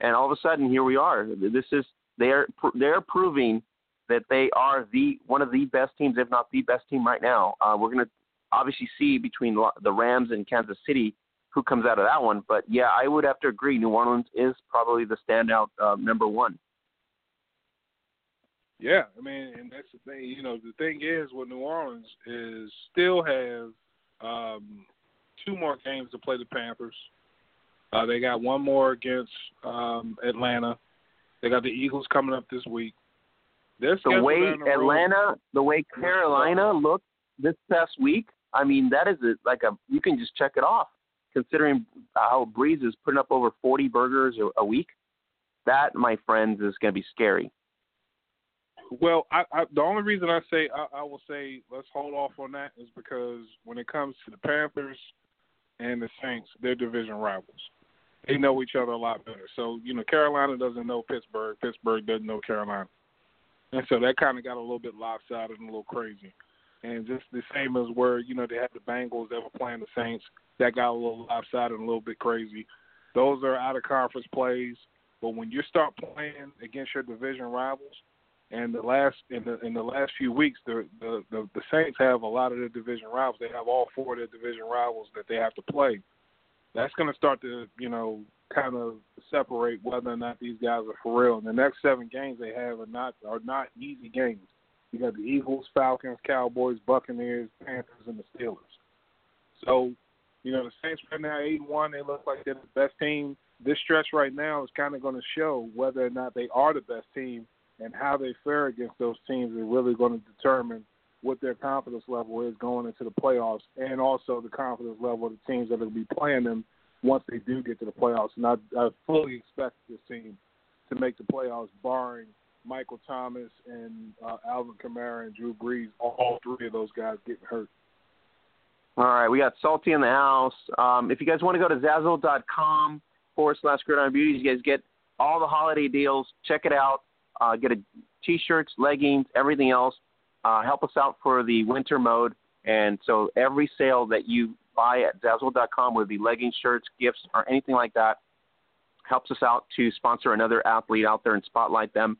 And all of a sudden, here we are. This is they're they're proving that they are the one of the best teams, if not the best team right now. Uh, we're going to obviously see between the Rams and Kansas City who comes out of that one. But yeah, I would have to agree. New Orleans is probably the standout uh, number one. Yeah, I mean, and that's the thing. You know, the thing is with New Orleans is still have um, two more games to play the Panthers. Uh, they got one more against um, Atlanta, they got the Eagles coming up this week. This the way Atlanta, the way Carolina looked this past week, I mean, that is a, like a you can just check it off. Considering how Brees is putting up over 40 burgers a, a week, that, my friends, is going to be scary. Well, I, I, the only reason I say I, I will say let's hold off on that is because when it comes to the Panthers and the Saints, they're division rivals they know each other a lot better. So you know, Carolina doesn't know Pittsburgh. Pittsburgh doesn't know Carolina, and so that kind of got a little bit lopsided and a little crazy. And just the same as where you know they had the Bengals that were playing the Saints, that got a little lopsided and a little bit crazy. Those are out of conference plays, but when you start playing against your division rivals, and the last in the in the last few weeks, the the the, the Saints have a lot of their division rivals. They have all four of their division rivals that they have to play that's going to start to, you know, kind of separate whether or not these guys are for real. And the next seven games they have are not are not easy games. You got the Eagles, Falcons, Cowboys, Buccaneers, Panthers, and the Steelers. So, you know, the Saints right now eight one. They look like they're the best team. This stretch right now is kind of going to show whether or not they are the best team and how they fare against those teams is really going to determine what their confidence level is going into the playoffs, and also the confidence level of the teams that will be playing them once they do get to the playoffs. And I, I fully expect this team to make the playoffs, barring Michael Thomas and uh, Alvin Kamara and Drew Brees, all three of those guys getting hurt. All right, we got Salty in the house. Um, if you guys want to go to Zazzle.com forward slash Gridiron Beauties, you guys get all the holiday deals. Check it out. Uh, get a t-shirts, leggings, everything else uh, help us out for the winter mode. And so every sale that you buy at Zazzle.com, whether it be leggings, shirts, gifts, or anything like that, helps us out to sponsor another athlete out there and spotlight them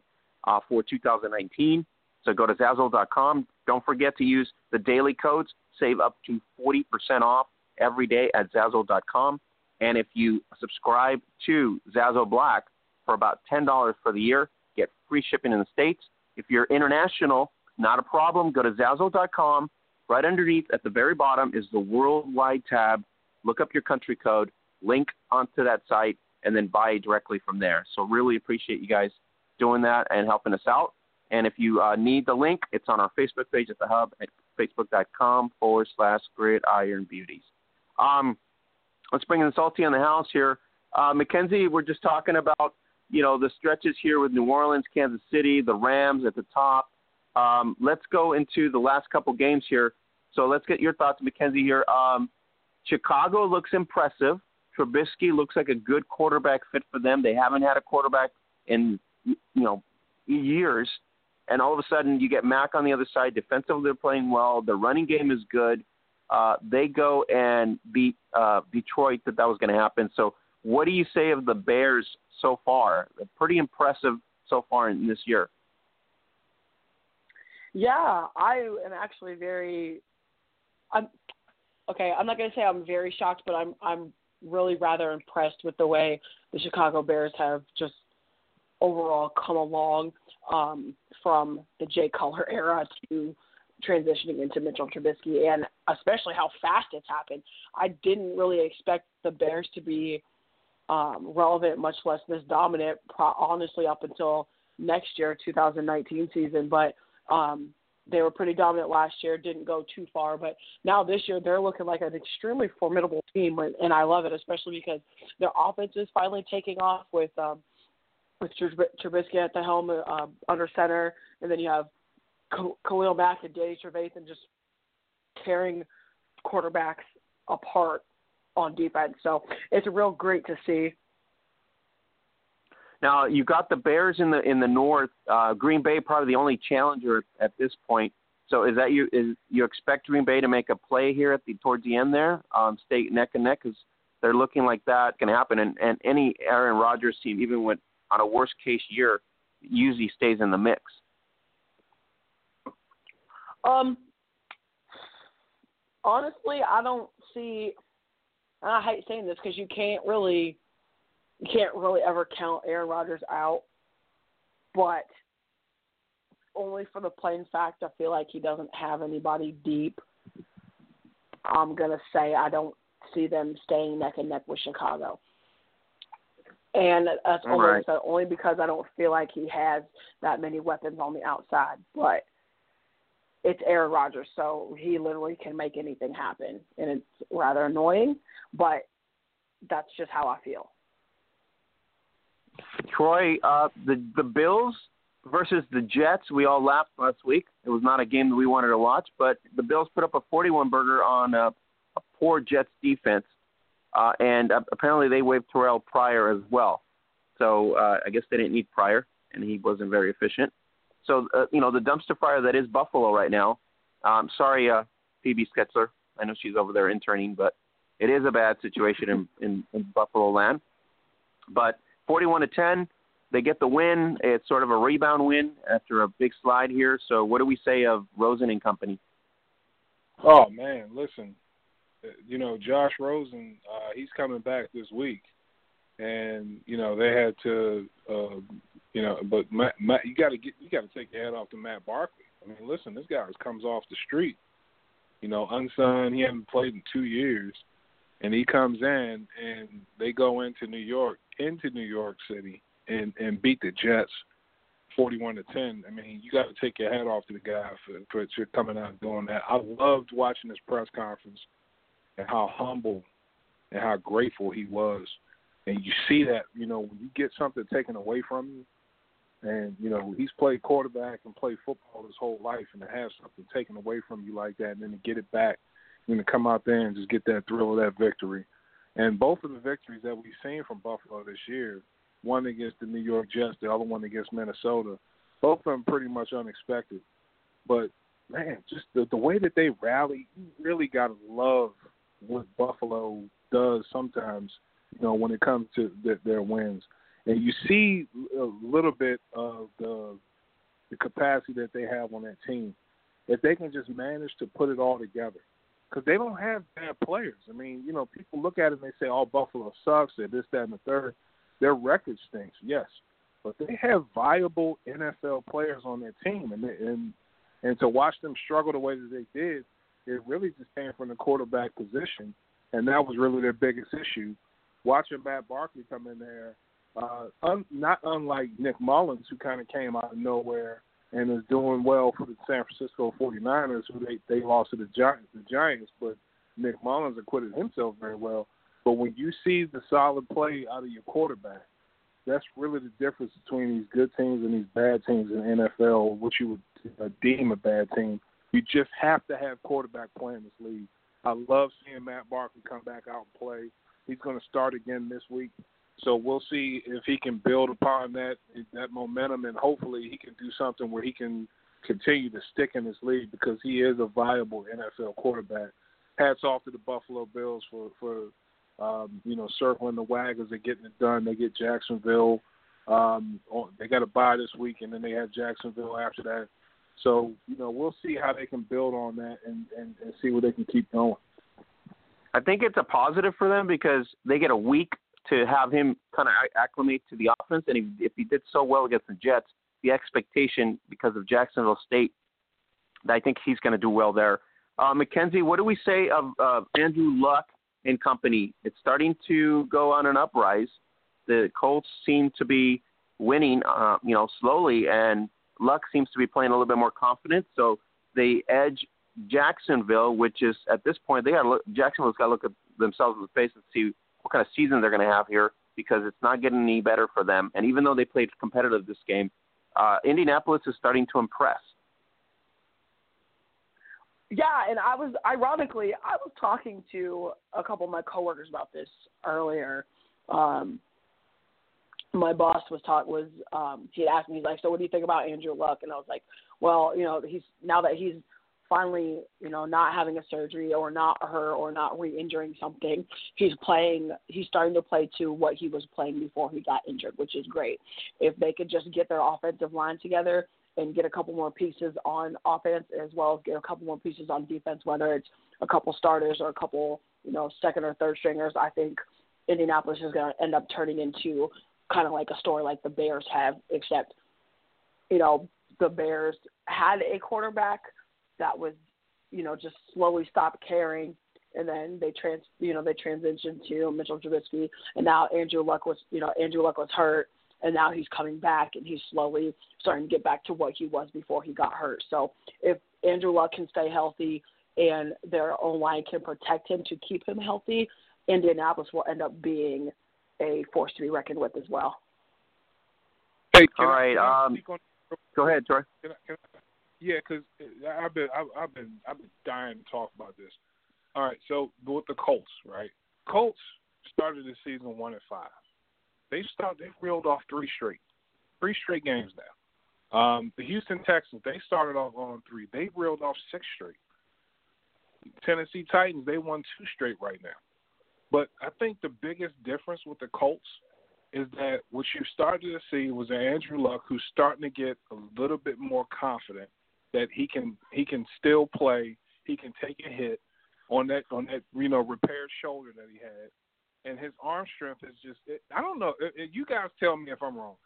uh, for 2019. So go to Zazzle.com. Don't forget to use the daily codes. Save up to 40% off every day at Zazzle.com. And if you subscribe to Zazzle Black for about $10 for the year, get free shipping in the States. If you're international, not a problem. Go to Zazzle.com, right underneath at the very bottom is the worldwide tab. Look up your country code, link onto that site, and then buy directly from there. So really appreciate you guys doing that and helping us out. And if you uh, need the link, it's on our Facebook page at the hub at facebook.com forward slash gridiron beauties. Um, let's bring in salty on the house here. Uh, Mackenzie, we're just talking about, you know, the stretches here with New Orleans, Kansas City, the Rams at the top. Um, let's go into the last couple games here. So let's get your thoughts, Mackenzie, here. Um, Chicago looks impressive. Trubisky looks like a good quarterback fit for them. They haven't had a quarterback in, you know, years and all of a sudden you get Mac on the other side. Defensively, they're playing well. The running game is good. Uh, they go and beat uh, Detroit. That that was going to happen. So, what do you say of the Bears so far? They're pretty impressive so far in this year. Yeah, I am actually very. I'm okay. I'm not going to say I'm very shocked, but I'm I'm really rather impressed with the way the Chicago Bears have just overall come along um, from the Jay Cutler era to transitioning into Mitchell Trubisky, and especially how fast it's happened. I didn't really expect the Bears to be um, relevant, much less this dominant, pro- honestly, up until next year, 2019 season. But um, they were pretty dominant last year, didn't go too far. But now this year, they're looking like an extremely formidable team, and I love it, especially because their offense is finally taking off with um, with Trubisky at the helm uh, under center, and then you have Khalil Mack and Danny Trevathan just tearing quarterbacks apart on defense. So it's real great to see. Now you've got the Bears in the in the north. Uh, Green Bay probably the only challenger at this point. So is that you? Is you expect Green Bay to make a play here at the towards the end there, um, stay neck and neck? Because they're looking like that can happen. And and any Aaron Rodgers team, even with on a worst case year, usually stays in the mix. Um, honestly, I don't see. I hate saying this because you can't really, you can't really ever count Aaron Rodgers out, but only for the plain fact I feel like he doesn't have anybody deep. I'm gonna say I don't see them staying neck and neck with Chicago and that's only right. so only because I don't feel like he has that many weapons on the outside. But it's Aaron Rodgers, so he literally can make anything happen, and it's rather annoying, but that's just how I feel. Troy, uh, the the Bills versus the Jets. We all laughed last week. It was not a game that we wanted to watch, but the Bills put up a 41 burger on a, a poor Jets defense uh, and uh, apparently they waived Terrell Pryor as well. So uh, I guess they didn't need Pryor, and he wasn't very efficient. So uh, you know the dumpster fire that is Buffalo right now. Um, sorry, uh, Phoebe Schetzler. I know she's over there interning, but it is a bad situation in, in, in Buffalo land. But 41 to 10, they get the win. It's sort of a rebound win after a big slide here. So what do we say of Rosen and company? Oh man, listen, you know, Josh Rosen, uh, he's coming back this week, and you know they had to, uh, you know, but Matt, Matt, you got to get, you got to take your head off to Matt Barkley. I mean, listen, this guy comes off the street, you know, unsigned. He hasn't played in two years, and he comes in, and they go into New York, into New York City, and and beat the Jets. 41 to 10. I mean, you got to take your hat off to the guy for, for coming out doing that. I loved watching his press conference and how humble and how grateful he was. And you see that, you know, when you get something taken away from you, and you know he's played quarterback and played football his whole life, and to have something taken away from you like that, and then to get it back, and to come out there and just get that thrill of that victory. And both of the victories that we've seen from Buffalo this year, one against the New York Jets, the other one against Minnesota, both of them pretty much unexpected. But man, just the the way that they rally, you really got to love what Buffalo does sometimes, you know, when it comes to the, their wins. And you see a little bit of the the capacity that they have on that team. If they can just manage to put it all together, because they don't have bad players. I mean, you know, people look at it and they say, "Oh, Buffalo sucks." They're this, that, and the third. Their record stinks, yes, but they have viable NFL players on their team, and and and to watch them struggle the way that they did, it really just came from the quarterback position, and that was really their biggest issue. Watching Matt Barkley come in there, uh, un, not unlike Nick Mullens, who kind of came out of nowhere and is doing well for the San Francisco 49ers, who they they lost to the Giants, the Giants, but Nick Mullens acquitted himself very well. But when you see the solid play out of your quarterback, that's really the difference between these good teams and these bad teams in the NFL, which you would uh, deem a bad team. You just have to have quarterback play in this league. I love seeing Matt Barkley come back out and play. He's going to start again this week, so we'll see if he can build upon that that momentum, and hopefully he can do something where he can continue to stick in this league because he is a viable NFL quarterback. Hats off to the Buffalo Bills for for um, you know circling the wagons and getting it done. They get Jacksonville. Um, they got a bye this week, and then they have Jacksonville after that. So you know, we'll see how they can build on that and, and, and see where they can keep going. I think it's a positive for them because they get a week to have him kind of acclimate to the offense, and if, if he did so well against the Jets, the expectation because of Jacksonville State, I think he's going to do well there. Uh, Mackenzie, what do we say of uh, Andrew Luck and company? It's starting to go on an uprise. The Colts seem to be winning, uh, you know, slowly, and Luck seems to be playing a little bit more confident, so they edge Jacksonville, which is at this point they got. Jacksonville's got to look at themselves in the face and see what kind of season they're going to have here because it's not getting any better for them. And even though they played competitive this game, uh, Indianapolis is starting to impress. Yeah, and I was ironically I was talking to a couple of my coworkers about this earlier. Um, my boss was taught was um he asked me he's like so what do you think about Andrew Luck and I was like well you know he's now that he's finally you know not having a surgery or not hurt or not re-injuring something he's playing he's starting to play to what he was playing before he got injured which is great. If they could just get their offensive line together and get a couple more pieces on offense as well as get a couple more pieces on defense whether it's a couple starters or a couple you know second or third stringers I think Indianapolis is going to end up turning into kind of like a story like the Bears have, except you know the Bears had a quarterback that was you know just slowly stopped caring, and then they trans you know they transitioned to Mitchell Trubisky, and now Andrew Luck was you know Andrew Luck was hurt, and now he's coming back and he's slowly starting to get back to what he was before he got hurt. So if Andrew Luck can stay healthy and their own line can protect him to keep him healthy, Indianapolis will end up being a force to be reckoned with as well. Hey, all right. I, um, on, go ahead, Troy. Can I, can I, yeah, because I've been I've, I've been I've been dying to talk about this. All right, so with the Colts, right? Colts started the season one and five. They start they reeled off three straight, three straight games now. Um, the Houston Texans they started off on three. They reeled off six straight. Tennessee Titans they won two straight right now. But I think the biggest difference with the Colts is that what you started to see was Andrew Luck, who's starting to get a little bit more confident that he can he can still play, he can take a hit on that on that you know repaired shoulder that he had, and his arm strength is just it, I don't know. It, you guys tell me if I'm wrong,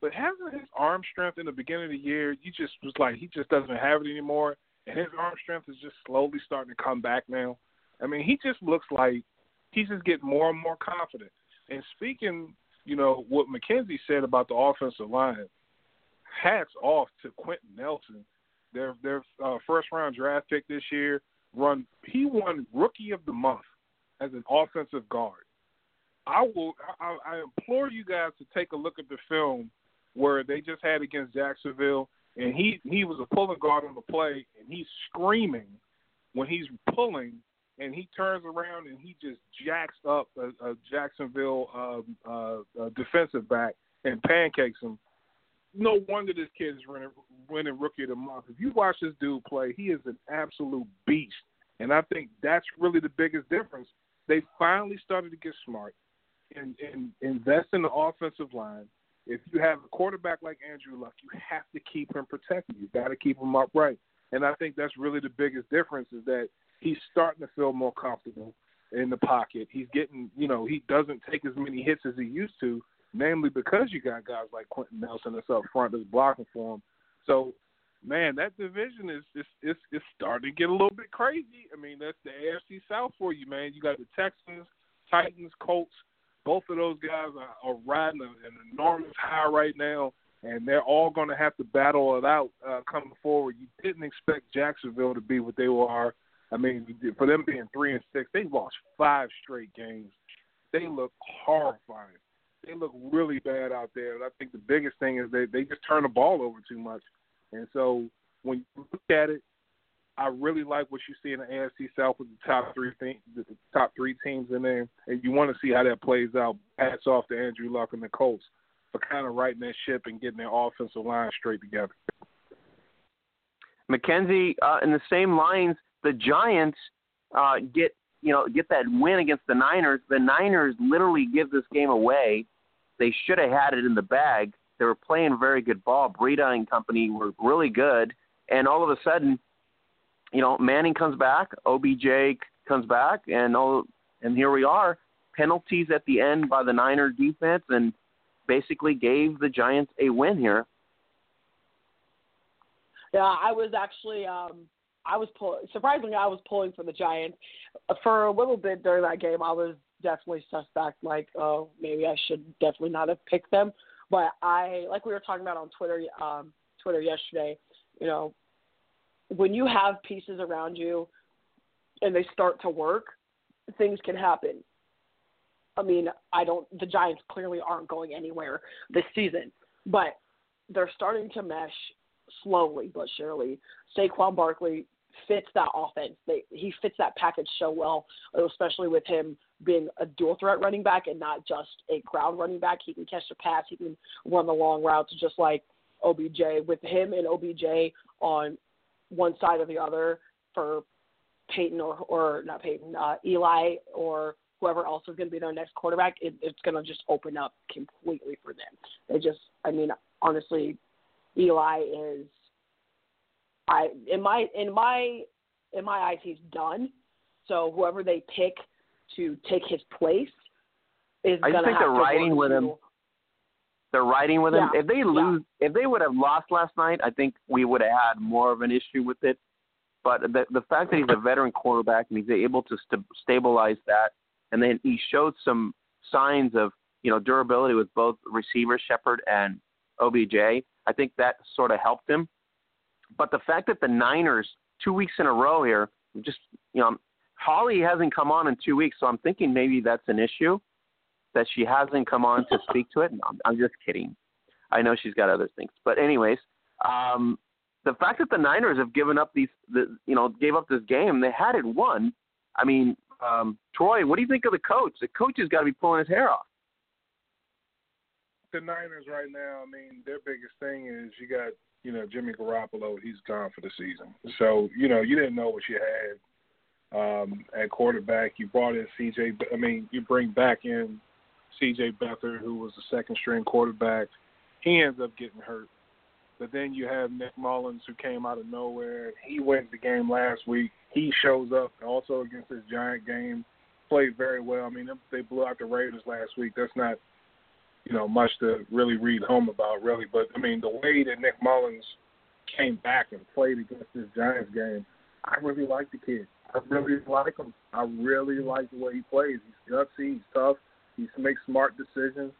but hasn't his arm strength in the beginning of the year you just was like he just doesn't have it anymore, and his arm strength is just slowly starting to come back now. I mean, he just looks like he's just getting more and more confident. And speaking, you know, what McKenzie said about the offensive line, hats off to Quenton Nelson, their their uh, first round draft pick this year. Run he won Rookie of the Month as an offensive guard. I will I, I implore you guys to take a look at the film where they just had against Jacksonville, and he he was a pulling guard on the play, and he's screaming when he's pulling and he turns around and he just jacks up a, a Jacksonville um, uh, defensive back and pancakes him. No wonder this kid is winning, winning Rookie of the Month. If you watch this dude play, he is an absolute beast, and I think that's really the biggest difference. They finally started to get smart and, and invest in the offensive line. If you have a quarterback like Andrew Luck, you have to keep him protected. You got to keep him upright, and I think that's really the biggest difference is that he's starting to feel more comfortable in the pocket. He's getting, you know, he doesn't take as many hits as he used to, namely because you got guys like Quenton Nelson that's up front that's blocking for him. So man, that division is is is, is starting to get a little bit crazy. I mean, that's the AFC South for you, man. You got the Texans, Titans, Colts. Both of those guys are, are riding an enormous high right now, and they're all going to have to battle it out uh, coming forward. You didn't expect Jacksonville to be what they are. I mean, for them being three and six, they lost five straight games. They look horrifying. They look really bad out there. And I think the biggest thing is they they just turn the ball over too much. And so when you look at it, I really like what you see in the AFC South with the top three th- the top three teams in there, and you want to see how that plays out. Hats off to Andrew Luck and the Colts for kind of righting that ship and getting their offensive line straight together. Mackenzie, uh, in the same lines, the Giants uh, get you know get that win against the Niners. The Niners literally give this game away. They should have had it in the bag. They were playing very good ball. Breida and company were really good, and all of a sudden, you know, Manning comes back, OBJ comes back, and all, and here we are. Penalties at the end by the Niner defense, and basically gave the Giants a win here. Yeah, I was actually um I was pull surprisingly I was pulling for the Giants for a little bit during that game. I was definitely suspect like oh maybe I should definitely not have picked them. But I like we were talking about on Twitter um Twitter yesterday, you know, when you have pieces around you and they start to work, things can happen. I mean, I don't the Giants clearly aren't going anywhere this season, but they're starting to mesh slowly but surely. Saquon Barkley fits that offense. They, he fits that package so well, especially with him being a dual threat running back and not just a ground running back. He can catch the pass, he can run the long routes, just like OBJ. With him and OBJ on one side or the other for Peyton or or not Peyton, uh, Eli or whoever else is going to be their next quarterback, it, it's going to just open up completely for them. They just, I mean, honestly, Eli is I in my in my in my eyes he's done. So whoever they pick to take his place is I going think they're riding with him. They're riding with him. Yeah. If they lose, if they would have lost last night, I think we would have had more of an issue with it. But the the fact that he's a veteran quarterback and he's able to st- stabilize that, and then he showed some signs of you know durability with both receiver Shepard and OBJ. I think that sort of helped him. But the fact that the Niners two weeks in a row here, just you know, Holly hasn't come on in two weeks, so I'm thinking maybe that's an issue that she hasn't come on to speak to it. No, I'm, I'm just kidding. I know she's got other things, but anyways, um, the fact that the Niners have given up these, the, you know, gave up this game, they had it won. I mean, um, Troy, what do you think of the coach? The coach has got to be pulling his hair off. The Niners right now, I mean, their biggest thing is you got you know, Jimmy Garoppolo, he's gone for the season. So, you know, you didn't know what you had um, at quarterback. You brought in CJ. I mean, you bring back in CJ Beathard, who was the second string quarterback. He ends up getting hurt. But then you have Nick Mullens, who came out of nowhere. He went the game last week. He shows up also against this Giant game, played very well. I mean, they blew out the Raiders last week. That's not you know, much to really read home about, really. But I mean, the way that Nick Mullens came back and played against this Giants game, I really like the kid. I really like him. I really like the way he plays. He's gutsy. He's tough. He makes smart decisions.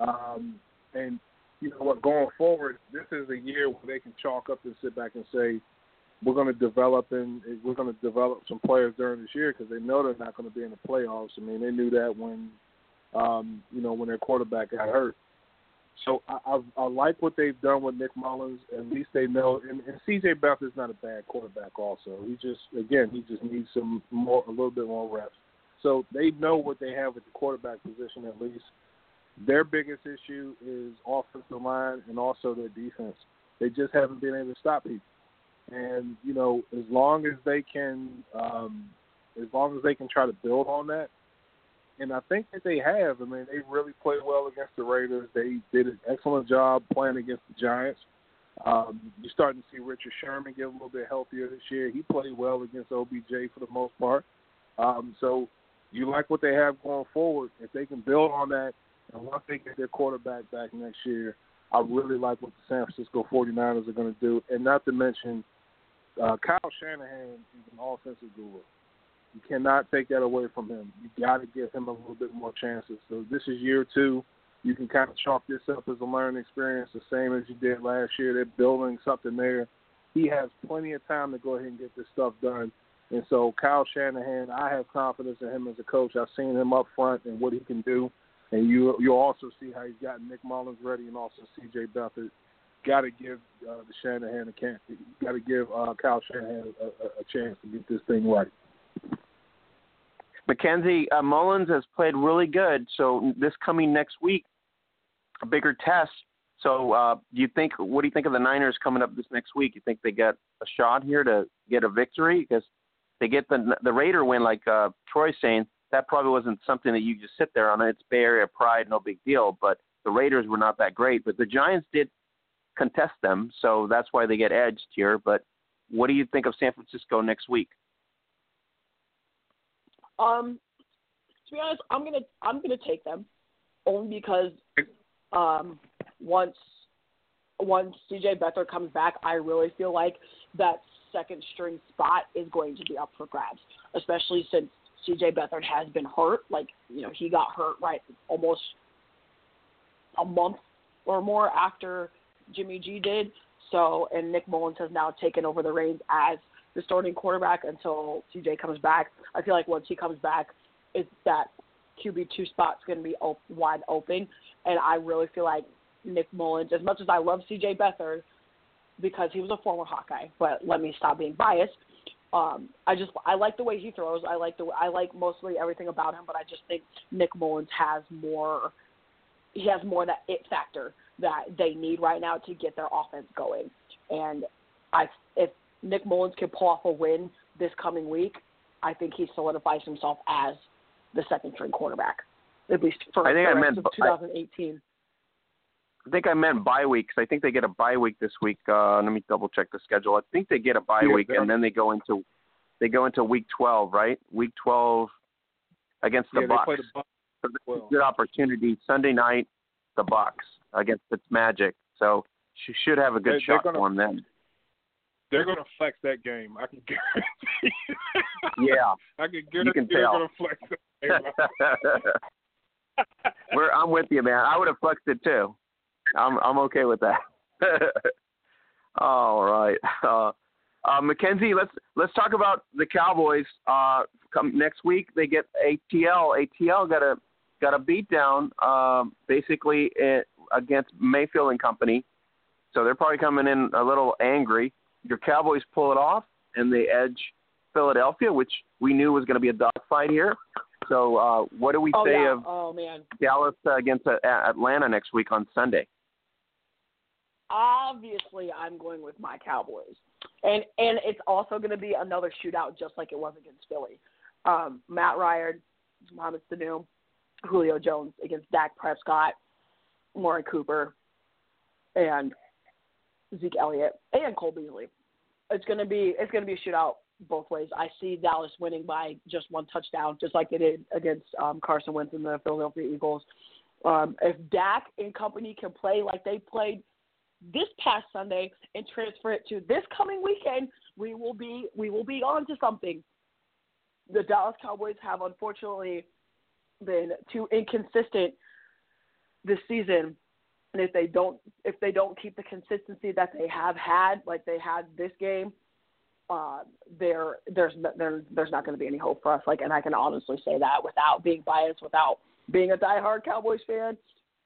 Um, and you know what? Going forward, this is a year where they can chalk up and sit back and say, we're going to develop and we're going to develop some players during this year because they know they're not going to be in the playoffs. I mean, they knew that when um, you know, when their quarterback got hurt. So I, I, I like what they've done with Nick Mullens. At least they know. And, and C.J. Beathard's not a bad quarterback. Also, he just again he just needs some more, a little bit more reps. So they know what they have at the quarterback position at least. Their biggest issue is offensive line and also their defense. They just haven't been able to stop people. And you know, as long as they can, um, as long as they can try to build on that, and I think that they have. I mean, they really played well against the Raiders. They did an excellent job playing against the Giants. Um, you're starting to see Richard Sherman get a little bit healthier this year. He played well against OBJ for the most part. Um, so you like what they have going forward. If they can build on that, and once they get their quarterback back next year, I really like what the San Francisco 49ers are going to do, and not to mention uh, Kyle Shanahan is an offensive guru. You cannot take that away from him. You got to give him a little bit more chances. So this is year two. You can kind of chalk this up as a learning experience, the same as you did last year. They're building something there. He has plenty of time to go ahead and get this stuff done. And so Kyle Shanahan, I have confidence in him as a coach. I've seen him up front and what he can do. And you you'll also see how he's got Nick Mullens ready and also C.J. Beathard. Got to give uh, the Shanahan a chance. Got to give uh, Kyle Shanahan a, a, a chance to get this thing right. Mackenzie uh, Mullens has played really good. So this coming next week, a bigger test. So uh, do you think? What do you think of the Niners coming up this next week? You think they get a shot here to get a victory because they get the the Raider win, like uh, Troy's saying. That probably wasn't something that you just sit there on. It's Bay Area pride, no big deal. But the Raiders were not that great. But the Giants did contest them, so that's why they get edged here. But what do you think of San Francisco next week? Um, to be honest, I'm gonna I'm gonna take them only because um once once CJ Beathard comes back, I really feel like that second string spot is going to be up for grabs, especially since CJ Beathard has been hurt. Like you know, he got hurt right almost a month or more after Jimmy G did. So, and Nick Mullens has now taken over the reins as the starting quarterback until CJ comes back. I feel like once he comes back, it's that QB two spot's going to be op- wide open, and I really feel like Nick Mullens, as much as I love CJ Beathard because he was a former Hawkeye, but let me stop being biased. Um, I just I like the way he throws. I like the I like mostly everything about him, but I just think Nick Mullens has more. He has more that it factor that they need right now to get their offense going. And I if Nick Mullens can pull off a win this coming week, I think he solidifies himself as the second string quarterback, at least for I think the I rest meant, of 2018. I think I meant bye weeks. I think they get a bye week this week. Uh, let me double check the schedule. I think they get a bye Yeah, week, and then they go into they go into week 12, right? Week 12 against the yeah, Bucks. the Bucks. So well. good opportunity Sunday night, the Bucks against its Magic. So she should have a good They- they're shot gonna- for him then. They're going to flex that game. I can guarantee. Yeah. I can guarantee can they're tell. going to flex that I'm with you, man. I would have flexed it too. I'm I'm okay with that. All right, uh, uh, Mackenzie. Let's let's talk about the Cowboys. Uh, come next week, they get ATL. ATL got a got a beat down, um, basically it, against Mayfield and company. So they're probably coming in a little angry. Your Cowboys pull it off, and they edge Philadelphia, which we knew was going to be a dogfight here. So, uh, what do we Oh say yeah. of Oh man. Dallas uh, against uh, Atlanta next week on Sunday. Obviously, I'm going with my Cowboys, and and it's also going to be another shootout, just like it was against Philly. Um, Matt Ryan, Mohamed Sanu, Julio Jones against Dak Prescott, Lauren Cooper, and Zeke Elliott and Cole Beasley. It's gonna be it's gonna be a shootout both ways. I see Dallas winning by just one touchdown, just like they did against um, Carson Wentz and the Philadelphia Eagles. Um, if Dak and company can play like they played this past Sunday and transfer it to this coming weekend, we will be we will be on to something. The Dallas Cowboys have unfortunately been too inconsistent this season. And if they don't if they don't keep the consistency that they have had, like they had this game, uh, there there's there, there's not going to be any hope for us. Like, and I can honestly say that without being biased, without being a diehard Cowboys fan.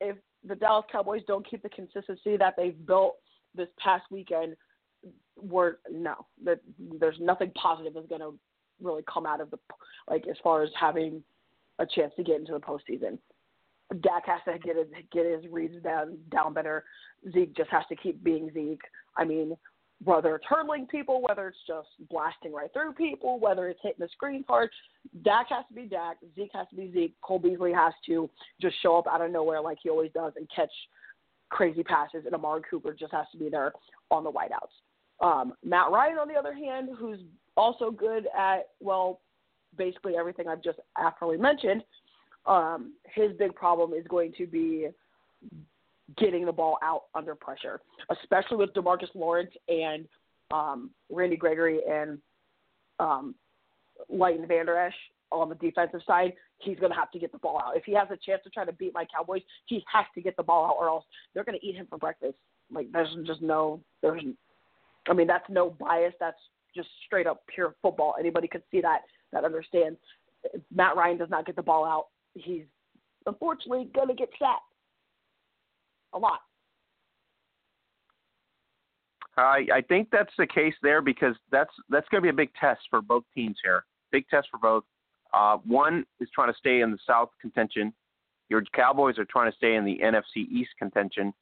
If the Dallas Cowboys don't keep the consistency that they've built this past weekend, we're no, that there's nothing positive that's going to really come out of the like as far as having a chance to get into the postseason. Dak has to get his get his reads down down better. Zeke just has to keep being Zeke. I mean, whether it's hurdling people, whether it's just blasting right through people, whether it's hitting the screen hard, Dak has to be Dak. Zeke has to be Zeke. Cole Beasley has to just show up out of nowhere like he always does and catch crazy passes. And Amari Cooper just has to be there on the wideouts. Um, Matt Ryan, on the other hand, who's also good at well, basically everything I've just aptly mentioned. Um, his big problem is going to be getting the ball out under pressure, especially with Demarcus Lawrence and um, Randy Gregory and um, Leighton Vander Esch on the defensive side, he's going to have to get the ball out. If he has a chance to try to beat my Cowboys, he has to get the ball out, or else they're going to eat him for breakfast. Like there's just no, there's, I mean that's no bias. That's just straight up pure football. Anybody could see that that understands. Matt Ryan does not get the ball out, he's unfortunately going to get sacked a lot. I I think that's the case there because that's that's going to be a big test for both teams here. Big test for both. Uh, one is trying to stay in the South contention. Your Cowboys are trying to stay in the NFC East contention.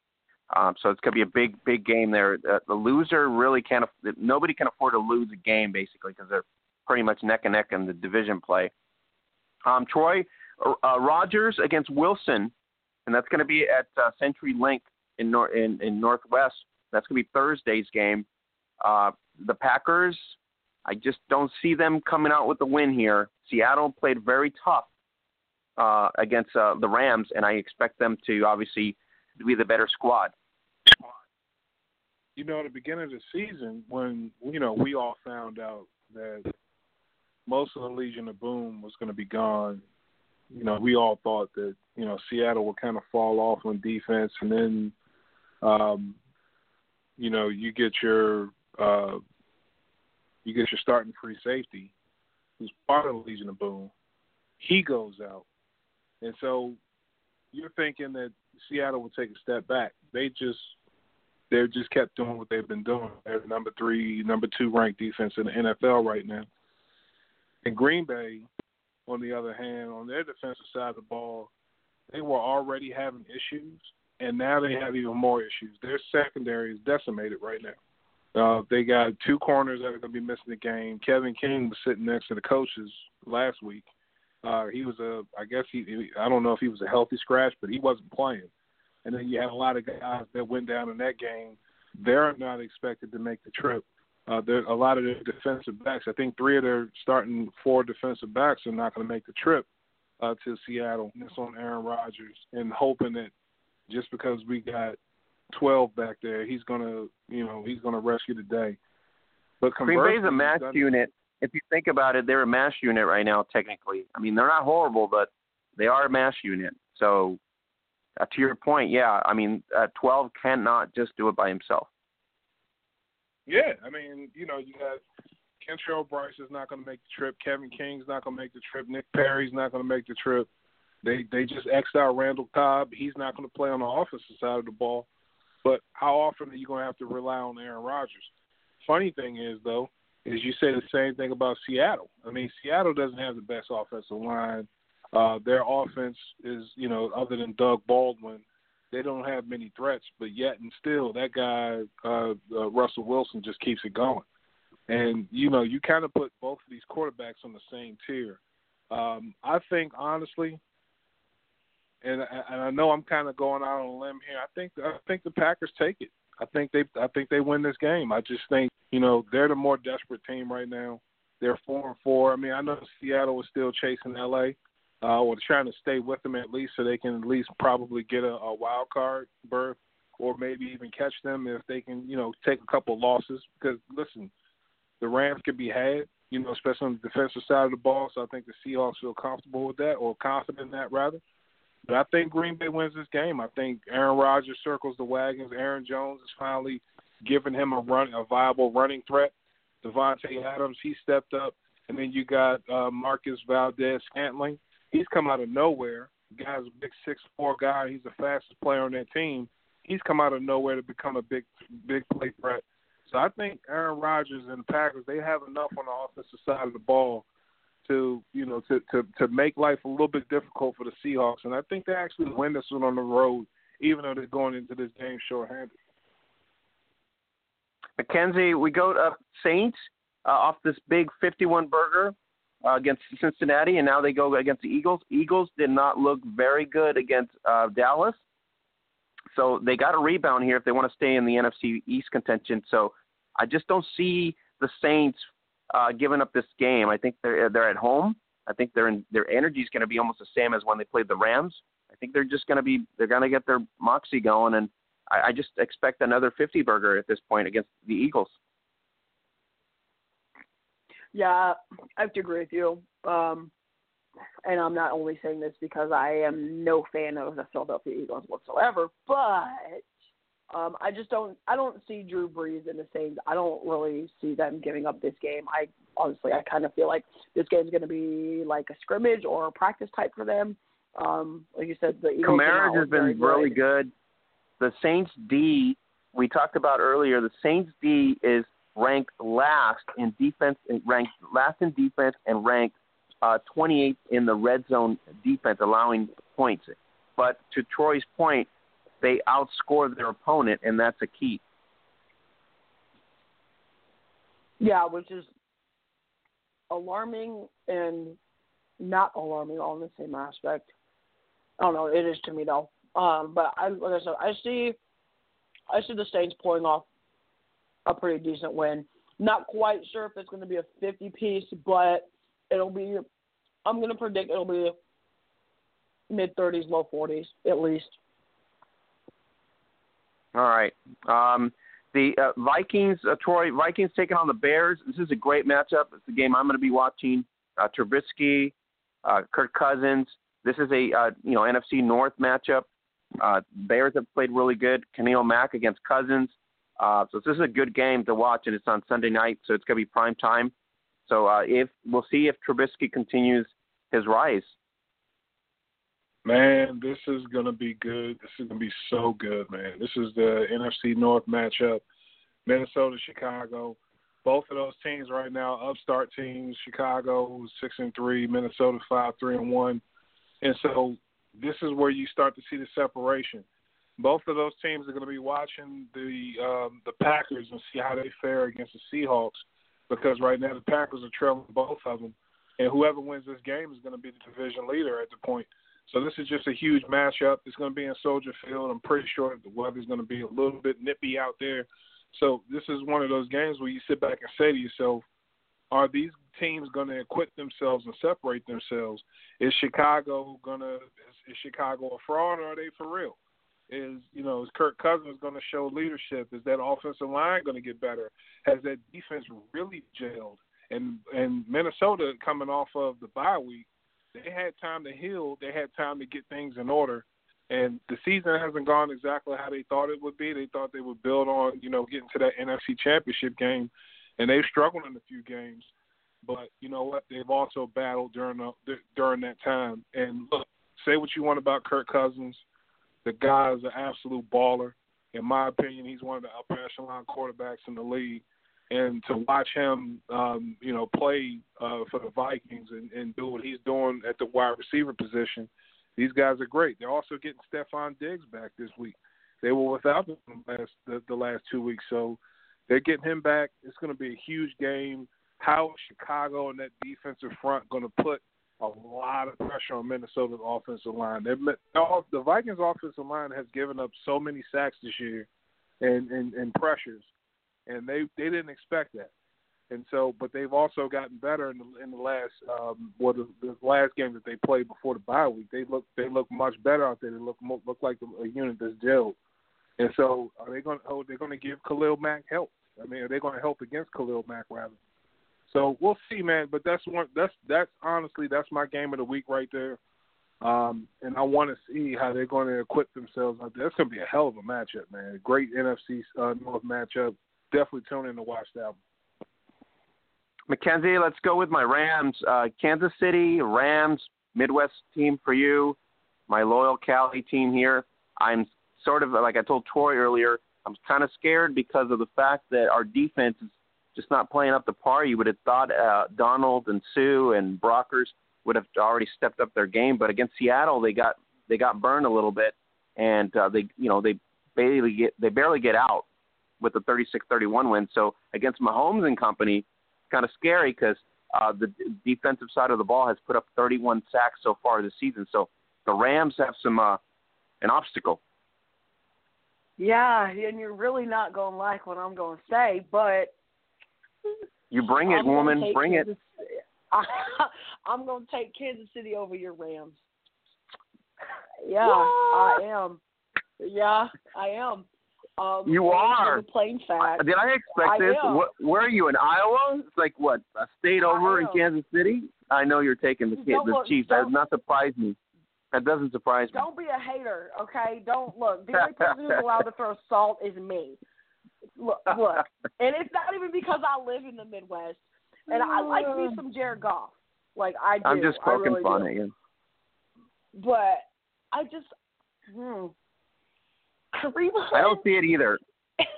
Um, so it's going to be a big, big game there. Uh, the loser really can't. Nobody can afford to lose a game basically because they're pretty much neck and neck in the division play. Um, Troy uh, uh Rodgers against Wilson, and that's going to be at uh, CenturyLink in, nor- in in Northwest. That's going to be Thursday's game. Uh, the Packers, I just don't see them coming out with the win here. Seattle played very tough uh, against uh, the Rams, and I expect them to obviously be the better squad. You know, at the beginning of the season, when you know we all found out that most of the Legion of Boom was going to be gone, you know, we all thought that you know Seattle would kind of fall off on defense, and then, um, you know, you get your uh, you get your starting free safety, who's part of the Legion of Boom. He goes out, and so you're thinking that Seattle would take a step back. They just they just kept doing what they've been doing. They're the number three, number two ranked defense in the NFL right now. And Green Bay, on the other hand, on their defensive side of the ball, they were already having issues, and now they have even more issues. Their secondary is decimated right now. Uh, they got two corners that are going to be missing the game. Kevin King was sitting next to the coaches last week, uh, he was a, I guess he, I don't know if he was a healthy scratch, but he wasn't playing. And then you had a lot of guys that went down in that game. They're not expected to make the trip. Uh, there a lot of their defensive backs. I think three of their starting four defensive backs are not going to make the trip uh, to Seattle. And it's on Aaron Rodgers, and hoping that just because we got 12 back there, he's going to, you know, he's going to rescue the day. But Green Bay's a match unit if you think about it, they're a mash unit right now. Technically, I mean they're not horrible, but they are a mash unit. So, uh, to your point, yeah, I mean, uh, 12 cannot just do it by himself. Yeah, I mean, you know, you got Kentrell Brice is not going to make the trip. Kevin King's not going to make the trip. Nick Perry's not going to make the trip. They they just xed out Randall Cobb. He's not going to play on the offensive side of the ball. But how often are you going to have to rely on Aaron Rodgers? Funny thing is, though, is you say the same thing about Seattle. I mean, Seattle doesn't have the best offensive line. Uh, their offense is, you know, other than Doug Baldwin, they don't have many threats. But yet and still, that guy uh, uh, Russell Wilson just keeps it going. And you know, you kind of put both of these quarterbacks on the same tier. Um, I think honestly, and, and I know I'm kind of going out on a limb here. I think I think the Packers take it. I think they I think they win this game. I just think you know they're the more desperate team right now. They're four and four. I mean, I know Seattle is still chasing LA, uh, or trying to stay with them at least, so they can at least probably get a, a wild card berth, or maybe even catch them if they can you know take a couple losses. Because listen, the Rams can be had, you know, especially on the defensive side of the ball. So I think the Seahawks feel comfortable with that, or confident in that rather. But I think Green Bay wins this game. I think Aaron Rodgers circles the wagons. Aaron Jones is finally giving him a run, a viable running threat. Davante Adams, he stepped up, and then you got uh, Marquez Valdes-Scantling. He's come out of nowhere. The guy's a big six four guy. He's the fastest player on that team. He's come out of nowhere to become a big big play threat. So I think Aaron Rodgers and the Packers they have enough on the offensive side of the ball to you know to to to make life a little bit difficult for the Seahawks, and I think they actually win this one on the road, even though they're going into this game short-handed. Mackenzie, we go to Saints uh, off this big 51 burger uh, against Cincinnati, and now they go against the Eagles. Eagles did not look very good against uh, Dallas, so they got a rebound here if they want to stay in the NFC East contention. So I just don't see the Saints uh, giving up this game. I think they're they're at home. I think their their energy is going to be almost the same as when they played the Rams. I think they're just going to be they're going to get their moxie going, and I, I just expect another 50 burger at this point against the Eagles. Yeah, I have to agree with you. Um, and I'm not only saying this because I am no fan of the Philadelphia Eagles whatsoever, but um, I just don't I don't see Drew Brees in the Saints. I don't really see them giving up this game. I honestly I kind of feel like this game's going to be like a scrimmage or a practice type for them. Um, like you said, the Eagles Kamara has been really good. The Saints D we talked about earlier. The Saints D is ranked last in defense, ranked last in defense, and ranked uh, 28th in the red zone defense, allowing points. But to Troy's point, they outscore their opponent, and that's a key. Yeah, which is alarming and not alarming all in the same aspect. I don't know. It is to me though. Um, but I, like I said, I see, I see the Saints pulling off a pretty decent win. Not quite sure if it's going to be a 50 piece, but it'll be. I'm going to predict it'll be mid 30s, low 40s at least. All right. Um, the uh, Vikings, uh, Troy Vikings taking on the Bears. This is a great matchup. It's the game I'm going to be watching. Uh, Trubisky, uh, Kirk Cousins. This is a uh, you know NFC North matchup. Uh, Bears have played really good. Khalil Mack against Cousins. Uh, so this is a good game to watch, and it's on Sunday night, so it's going to be prime time. So uh, if we'll see if Trubisky continues his rise. Man, this is gonna be good. This is gonna be so good, man. This is the NFC North matchup, Minnesota, Chicago. Both of those teams right now, upstart teams. Chicago six and three, Minnesota five three and one, and so this is where you start to see the separation. Both of those teams are going to be watching the um, the Packers and see how they fare against the Seahawks, because right now the Packers are trailing both of them, and whoever wins this game is going to be the division leader at the point. So this is just a huge matchup. It's going to be in Soldier Field. I'm pretty sure the weather's going to be a little bit nippy out there. So this is one of those games where you sit back and say to yourself, are these teams going to acquit themselves and separate themselves? Is Chicago going to is, is Chicago a fraud or are they for real? Is you know is Kirk Cousins going to show leadership? Is that offensive line going to get better? Has that defense really gelled? And and Minnesota coming off of the bye week they had time to heal. They had time to get things in order. And the season hasn't gone exactly how they thought it would be. They thought they would build on, you know, getting to that NFC Championship game, and they've struggled in a few games. But you know what? They've also battled during the, during that time. And look, say what you want about Kirk Cousins, the guy is an absolute baller. In my opinion, he's one of the upper echelon quarterbacks in the league and to watch him, um, you know, play uh, for the Vikings and, and do what he's doing at the wide receiver position, these guys are great. They're also getting Stefon Diggs back this week. They were without him last the, the last two weeks, so they're getting him back. It's going to be a huge game. How is Chicago and that defensive front going to put a lot of pressure on Minnesota's offensive line? The Vikings' offensive line has given up so many sacks this year and, and, and pressures and they they didn't expect that. And so, but they've also gotten better in the in the last um, well the, the last game that they played before the bye week. They look they look much better out there. They look look like a unit that's gelled. And so, are they going? Oh, they're going to give Khalil Mack help. I mean, are they going to help against Khalil Mack rather? So we'll see, man. But that's one. That's that's honestly that's my game of the week right there. Um, and I want to see how they're going to equip themselves out there. That's going to be a hell of a matchup, man. Great NFC uh, North matchup definitely tune in to watch that one. Mackenzie, let's go with my Rams. Uh, Kansas City Rams, Midwest team for you. My loyal Cali team here. I'm sort of like I told Troy earlier. I'm kind of scared because of the fact that our defense is just not playing up to par. You would have thought uh, Donald and Suh and Brockers would have already stepped up their game, but against Seattle, they got they got burned a little bit, and uh, they you know they barely get they barely get out with a 36-31 win. So against Mahomes and company, kind of scary because uh, the defensive side of the ball has put up 31 sacks so far this season. So the Rams have some uh, an obstacle. Yeah, and you're really not going to like what I'm going to say, but you bring it, I'm woman, bring Kansas, it. I'm going to take Kansas City over your Rams. yeah, What? I am. Yeah, I am. Um, You are. Plain fact. Did I expect I this? What, where are you in Iowa? It's like what a state over in. Kansas City. I know you're taking the, Don't the look- Chiefs. That does not surprise me. That doesn't surprise me. Don't be a hater, okay? Don't look. The only person who's allowed to throw salt is me. Look, look, and it's not even because I live in the Midwest, and I like me some Jared Goff. Like I do. I'm just poking really fun do. at you. But I just, hmm. Kareem I don't see it either.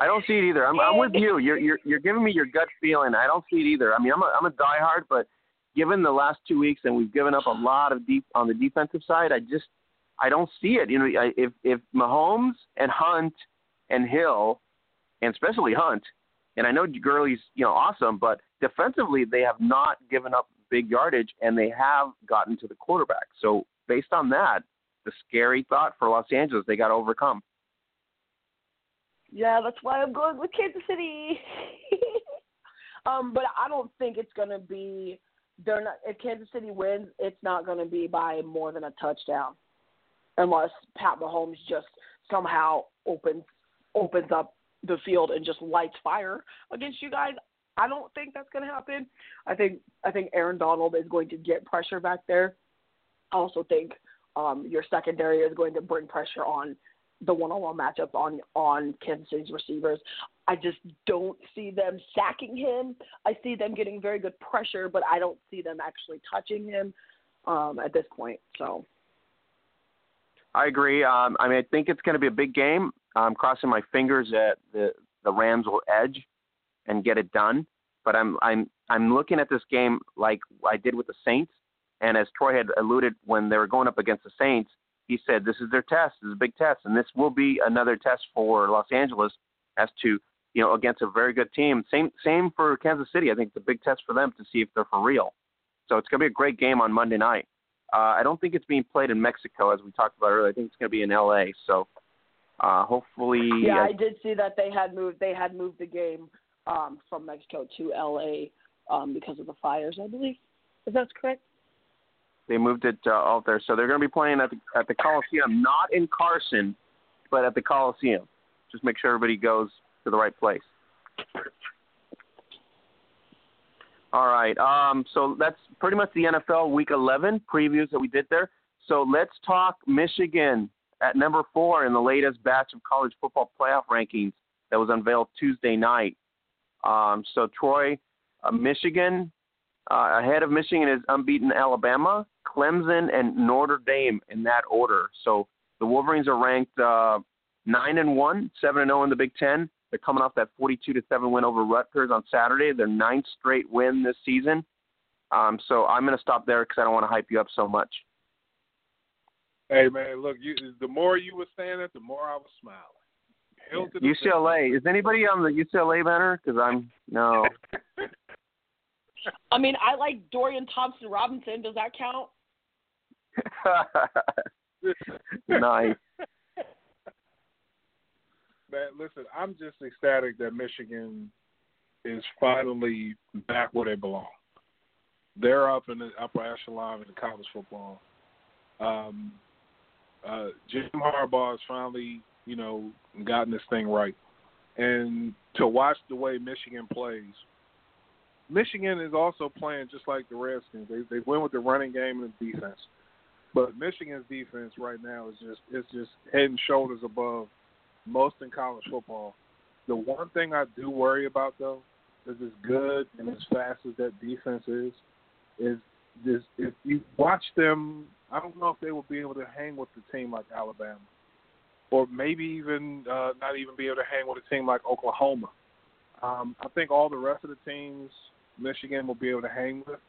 I don't see it either. I'm, I'm with you. You're you're you're giving me your gut feeling. I don't see it either. I mean, I'm a I'm a diehard, but given the last two weeks and we've given up a lot of deep on the defensive side, I just I don't see it. You know, I, if if Mahomes and Hunt and Hill, and especially Hunt, and I know Gurley's you know awesome, but defensively they have not given up big yardage and they have gotten to the quarterback. So based on that, the scary thought for Los Angeles they got to overcome. Yeah, that's why I'm going with Kansas City. um, but I don't think it's gonna be. They're not. If Kansas City wins, it's not gonna be by more than a touchdown, unless Pat Mahomes just somehow opens opens up the field and just lights fire against you guys. I don't think that's gonna happen. I think I think Aaron Donald is going to get pressure back there. I also think um, your secondary is going to bring pressure on the one-on-one matchup on on Kansas City's receivers. I just don't see them sacking him. I see them getting very good pressure, but I don't see them actually touching him um, at this point. So I agree. Um, I mean, I think it's going to be a big game. I'm crossing my fingers that the the Rams will edge and get it done. But I'm I'm I'm looking at this game like I did with the Saints. And as Troy had alluded when they were going up against the Saints, he said this is their test. This is a big test, and this will be another test for Los Angeles as to you know against a very good team. Same same for Kansas City. I think it's a big test for them to see if they're for real. So it's going to be a great game on Monday night. Uh, I don't think it's being played in Mexico as we talked about earlier. I think it's going to be in L.A. So uh, hopefully, yeah, uh, I did see that they had moved they had moved the game um, from Mexico to L.A. Um, because of the fires, I believe. If that's correct. they moved it uh, out there. So they're going to be playing at the at the Coliseum, not in Carson, but at the Coliseum. Just make sure everybody goes to the right place. All right. Um, so that's pretty much the NFL Week 11 previews that we did there. So let's talk Michigan at number four in the latest batch of college football playoff rankings that was unveiled Tuesday night. Um, so Troy, uh, Michigan uh, ahead of Michigan is unbeaten Alabama, Clemson, and Notre Dame in that order. So the Wolverines are ranked uh, nine and one, seven and zero in the Big Ten. They're coming off that 42 to seven win over Rutgers on Saturday. Their ninth straight win this season. Um, so I'm going to stop there because I don't want to hype you up so much. Hey man, look, you the more you were saying it, the more I was smiling. Hell to the UCLA. Is anybody on the UCLA banner? Because I'm no. I mean, I like Dorian Thompson Robinson. Does that count? nice. Man, listen, I'm just ecstatic that Michigan is finally back where they belong. They're up in the upper echelon in college football. Um, uh, Jim Harbaugh has finally, you know, gotten this thing right. And to watch the way Michigan plays, Michigan is also playing just like the Redskins. They they win with the running game and the defense. But Michigan's defense right now is just it's just head and shoulders above most in college football. The one thing I do worry about though is as good and as fast as that defense is, is this if you watch them I don't know if they will be able to hang with the team like Alabama. Or maybe even uh, not even be able to hang with a team like Oklahoma. Um, I think all the rest of the teams Michigan will be able to hang with.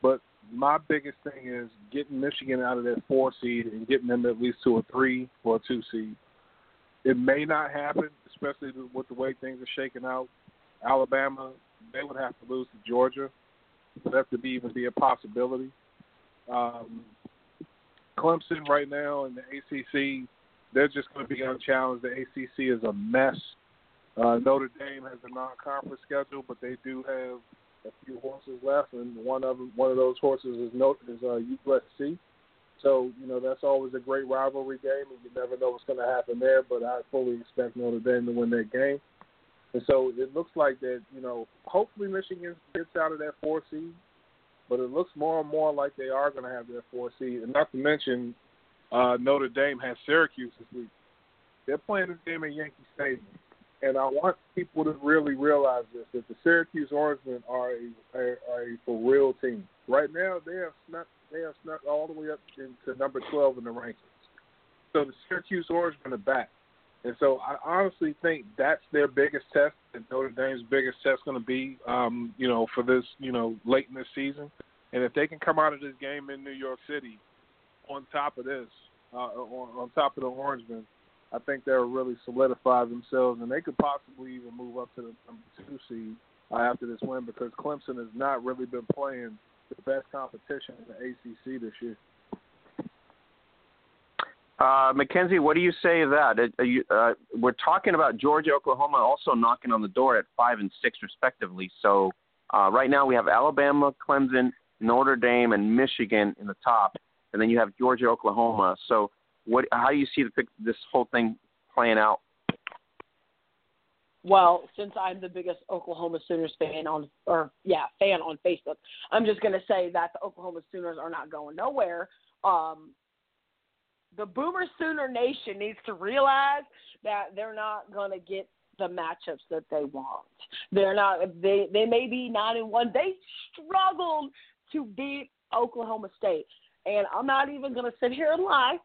But my biggest thing is getting Michigan out of that four seed and getting them at least to a three or a two seed. It may not happen, especially with the way things are shaking out. Alabama, they would have to lose to Georgia for that to be even be a possibility. Um, Clemson right now in the ACC, they're just going to be unchallenged. The ACC is a mess. Uh, Notre Dame has a non-conference schedule, but they do have a few horses left, and one of them, one of those horses is no, is uh, USC. So you know that's always a great rivalry game, and you never know what's going to happen there. But I fully expect Notre Dame to win that game. And so it looks like that, you know, hopefully Michigan gets out of that four seed, but it looks more and more like they are going to have their four seed. And not to mention, uh, Notre Dame has Syracuse this week. They're playing this game at Yankee Stadium. And I want people to really realize this: that the Syracuse Orangemen are a, are, are a for real team. Right now, they have snuck they have snuck all the way up into number 12 in the rankings. So the Syracuse Orangemen are back. And so I honestly think that's their biggest test, and Notre Dame's biggest test is going to be, um, you know, for this, you know, late in this season. And if they can come out of this game in New York City on top of this, uh, on, on top of the Orangemen, I think they'll really solidify themselves, and they could possibly even move up to the number two seed uh, after this win because Clemson has not really been playing the best competition in the ACC this year. Uh, Mackenzie, what do you say of that? You, uh, we're talking about Georgia, Oklahoma also knocking on the door at five and six respectively. So uh, right now we have Alabama, Clemson, Notre Dame, and Michigan in the top, and then you have Georgia, Oklahoma. So what? How do you see the, this whole thing playing out? Well, since I'm the biggest Oklahoma Sooners fan on, or yeah, fan on Facebook, I'm just going to say that the Oklahoma Sooners are not going nowhere. Um, the Boomer Sooner Nation needs to realize that they're not going to get the matchups that they want. They're not. They they may be nine and one. They struggled to beat Oklahoma State, and I'm not even going to sit here and lie.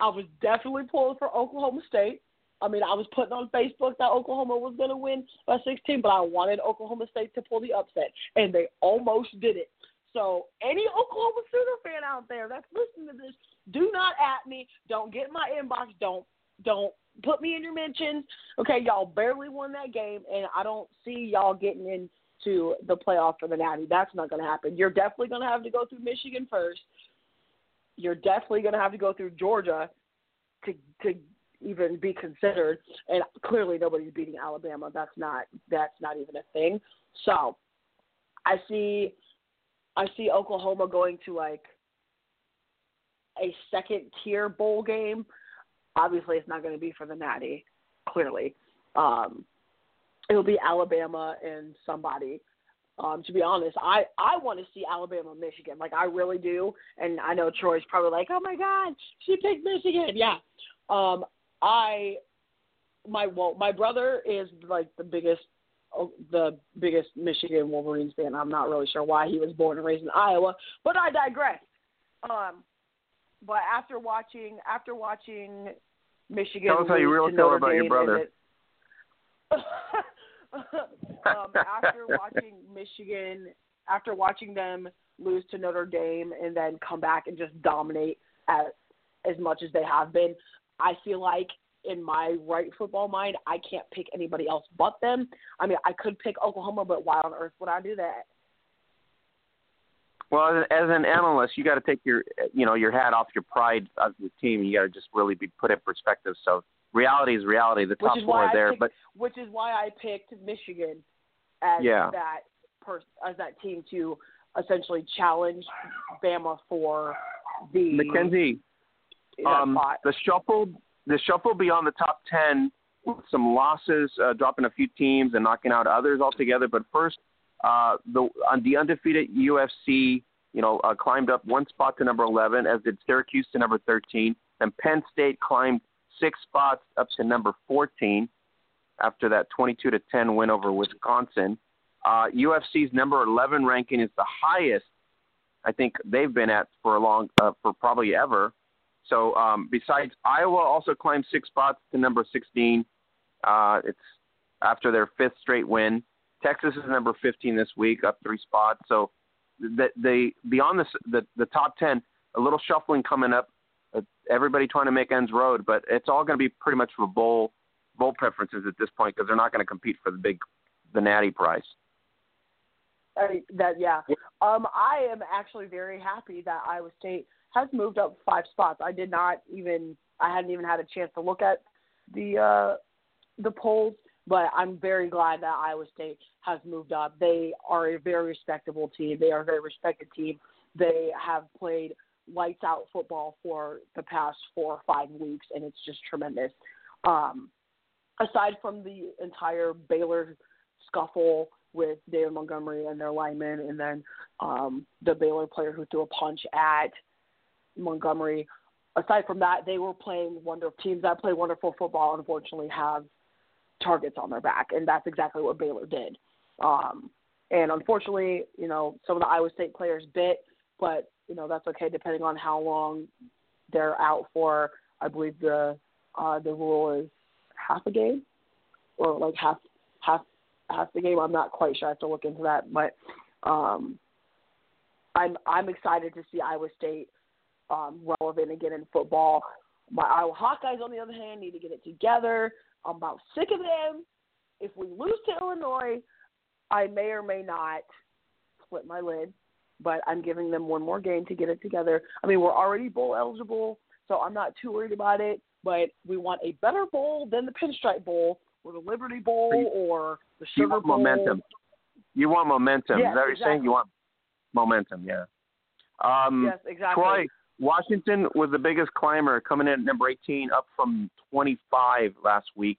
I was definitely pulling for Oklahoma State. I mean, I was putting on Facebook that Oklahoma was going to win by 16, but I wanted Oklahoma State to pull the upset, and they almost did it. So, any Oklahoma Sooner fan out there that's listening to this, do not at me. Don't get my inbox. Don't don't put me in your mentions. Okay, y'all barely won that game, and I don't see y'all getting into the playoff for the Natty. That's not going to happen. You're definitely going to have to go through Michigan first. You're definitely going to have to go through Georgia to to even be considered. And clearly, nobody's beating Alabama. That's not that's not even a thing. So, I see I see Oklahoma going to like a second tier bowl game. Obviously, it's not going to be for the Natty. Clearly, um, it'll be Alabama and somebody. Um, to be honest, I I want to see Alabama, Michigan. Like I really do, and I know Troy's probably like, "Oh my God, she picked Michigan." Yeah, um, I my well, my brother is like the biggest the biggest Michigan Wolverines fan. I'm not really sure why he was born and raised in Iowa, but I digress. Um, but after watching after watching Michigan, tell us how you really feel about your brother. It, um, after watching Michigan, after watching them lose to Notre Dame and then come back and just dominate as as much as they have been, I feel like in my right football mind, I can't pick anybody else but them. I mean, I could pick Oklahoma, but why on earth would I do that? Well, as an analyst, you got to take your you know your hat off your pride of the team. You got to just really be put in perspective. So reality is reality. The top four are there, picked, but which is why I picked Michigan as yeah. that as that team to essentially challenge Bama for the Mackenzie. Um, the shuffle the shuffle beyond the top ten with some losses, uh, dropping a few teams and knocking out others altogether. But first, uh, the the undefeated USC, you know, uh, climbed up one spot to number 11, as did Syracuse to number 13, and Penn State climbed six spots up to number 14 after that 22 to 10 win over Wisconsin. Uh, USC's number 11 ranking is the highest I think they've been at for a long, uh, for probably ever. So um, besides Iowa, also climbed six spots to number 16. Uh, it's after their fifth straight win. Texas is number 15 this week, up three spots. So the, the beyond the, the the top 10, a little shuffling coming up. Uh, everybody trying to make ends road, but it's all going to be pretty much for bowl bowl preferences at this point because they're not going to compete for the big the natty prize. Uh, that yeah. Um, I am actually very happy that Iowa State has moved up five spots. I did not even I hadn't even had a chance to look at the uh, the polls, but I'm very glad that Iowa State has moved up. They are a very respectable team. They are a very respected team. They have played lights out football for the past four or five weeks, and it's just tremendous. Um, aside from the entire Baylor scuffle with David Montgomery and their linemen, and then um, the Baylor player who threw a punch at Montgomery. Aside from that, they were playing wonderful teams that play wonderful football. Unfortunately, have targets on their back, and that's exactly what Baylor did. Um, and unfortunately, you know, some of the Iowa State players bit, but you know that's okay depending on how long they're out for. I believe the uh, the rule is half a game or like half half half the game. I'm not quite sure. I have to look into that, but um, I'm I'm excited to see Iowa State um, relevant again in football. My Iowa Hawkeyes, on the other hand, need to get it together. I'm about sick of them. If we lose to Illinois, I may or may not split my lid, but I'm giving them one more game to get it together. I mean, we're already bowl eligible, so I'm not too worried about it. But we want a better bowl than the Pinstripe Bowl, or the Liberty Bowl, or the Sugar you want Bowl. momentum. You want momentum. Yes, Is that what you're saying? You want momentum, yeah. Um, Yes, exactly. Troy, Washington was the biggest climber, coming in at number 18, up from 25 last week.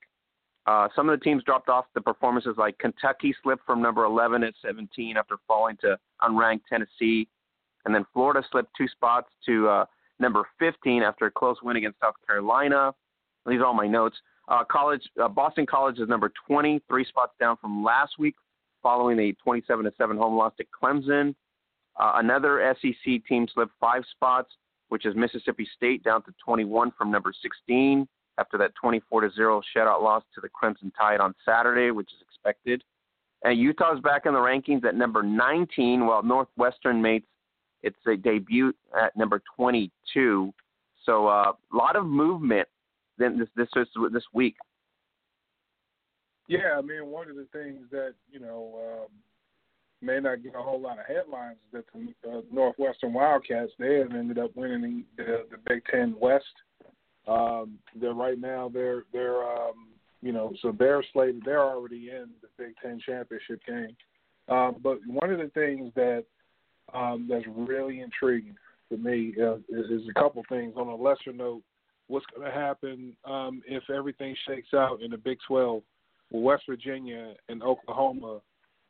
Uh, some of the teams dropped off the performances, like Kentucky slipped from number 11 at 17 after falling to unranked Tennessee, and then Florida slipped two spots to uh, number 15 after a close win against South Carolina. These are all my notes. Uh, college, uh, Boston College is number 20, three spots down from last week, following a 27 to 7 home loss to Clemson. Uh, another SEC team slipped five spots, which is Mississippi State, down to 21 from number 16 after that 24 to 0 shutout loss to the Crimson Tide on Saturday, which is expected. And Utah's back in the rankings at number 19, while Northwestern mates its a debut at number 22. So a uh, lot of movement then this this this, this week. Yeah, I mean, one of the things that you know um, may not get a whole lot of headlines that the uh, Northwestern Wildcats they have ended up winning the the, the Big Ten West. Um, they're right now they're they're um, you know so they're slated they're already in the Big Ten championship game. Um, but one of the things that um, that's really intriguing to me uh, is, is a couple things. On a lesser note, what's going to happen um, if everything shakes out in the Big 12? Well, West Virginia and Oklahoma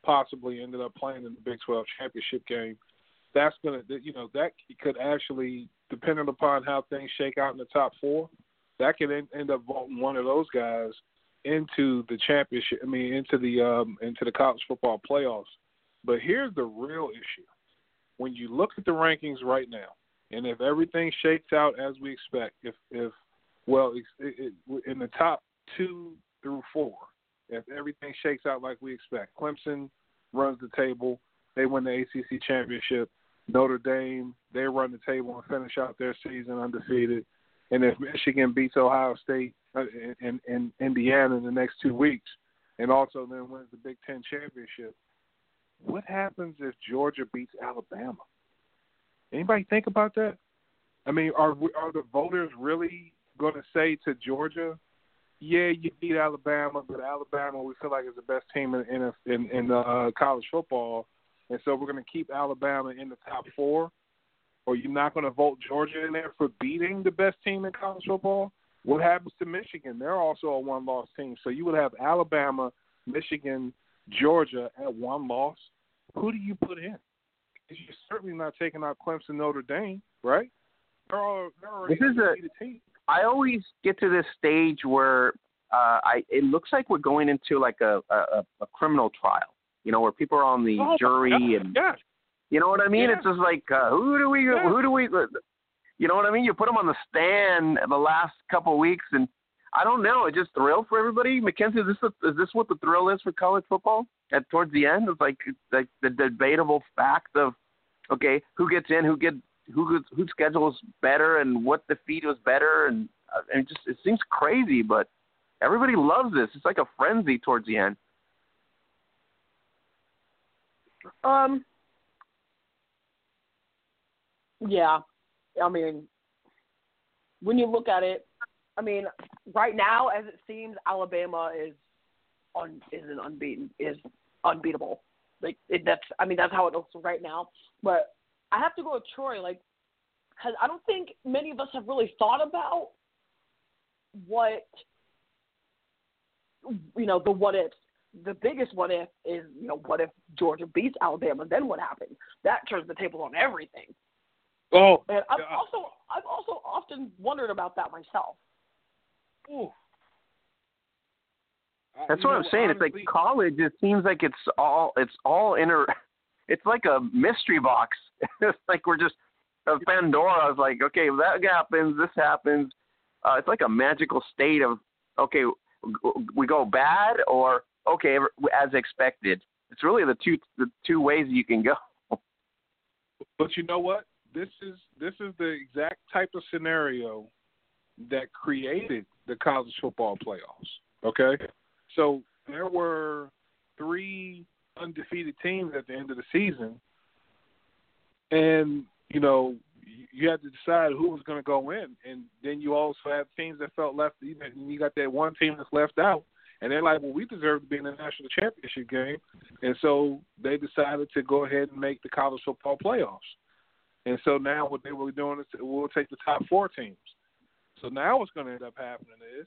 possibly ended up playing in the Big 12 championship game. That's going to, you know, that could actually, depending upon how things shake out in the top four, that could end, up voting one of those guys into the championship. I mean, into the um, into the college football playoffs. But here's the real issue: when you look at the rankings right now, and if everything shakes out as we expect, if if well, it, it, in the top two through four, if everything shakes out like we expect, Clemson runs the table, they win the ACC championship. Notre Dame, they run the table and finish out their season undefeated. And if Michigan beats Ohio State uh, and, and Indiana in the next two weeks, and also then wins the Big Ten championship, what happens if Georgia beats Alabama? Anybody think about that? I mean, are are the voters really going to say to Georgia, "Yeah, you beat Alabama, but Alabama we feel like is the best team in in in, in uh, college football, and so we're going to keep Alabama in the top four? Or you're not going to vote Georgia in there for beating the best team in college football? What happens to Michigan? They're also a one-loss team, so you would have Alabama, Michigan, Georgia at one loss. Who do you put in? You're certainly not taking out Clemson, Notre Dame, right? They're, all, they're already This is a- undefeated team. I always get to this stage where uh, I it looks like we're going into like a, a a criminal trial, you know, where people are on the Oh, jury yeah, and yeah, you know what I mean. Yeah. It's just like uh, who do we who do we you know what I mean? You put them on the stand the last couple of weeks, and I don't know. It just thrill for everybody. Mackenzie, is this the, is this what the thrill is for college football? At towards the end, it's like like the debatable fact of okay, who gets in, who get who gets, whose schedule is better, and what defeat was better, and uh, and just it seems crazy, but everybody loves this. It's like a frenzy towards the end. Um. Yeah, I mean, when you look at it, I mean, right now, as it seems, Alabama is un is an unbeaten is unbeatable. Like it, that's, I mean, that's how it looks right now. But I have to go with Troy. Like has I don't think many of us have really thought about what you know the what ifs. The biggest what if is you know what if Georgia beats Alabama? Then what happens? That turns the table on everything. Oh, And I've yeah. also I've also often wondered about that myself. Ooh. I- That's you what know, I'm saying. It's like college. It seems like it's all it's all inter. It's like a mystery box. it's like we're just a Pandora. It's like okay, that happens. This happens. Uh, it's like a magical state of okay, we go bad or okay as expected. It's really the two the two ways you can go. But you know what? This is this is the exact type of scenario that created the college football playoffs. Okay, so there were three undefeated teams at the end of the season, and you know you had to decide who was going to go in, and then you also have teams that felt left. And you got that one team that's left out, and they're like, "Well, we deserve to be in the national championship game," and so they decided to go ahead and make the college football playoffs. And so now what they were doing is we'll take the top four teams. So now what's going to end up happening is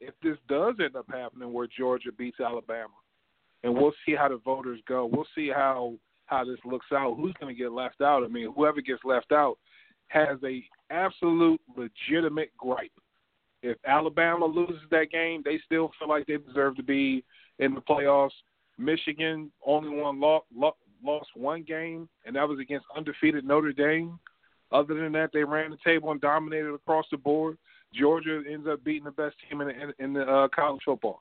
if this does end up happening where Georgia beats Alabama, and we'll see how the voters go. We'll see how how this looks out. Who's going to get left out? I mean, whoever gets left out has a absolute legitimate gripe. If Alabama loses that game, they still feel like they deserve to be in the playoffs. Michigan only one lost, lost one game, and that was against undefeated Notre Dame. Other than that, they ran the table and dominated across the board. Georgia ends up beating the best team in the, in, the uh, college football.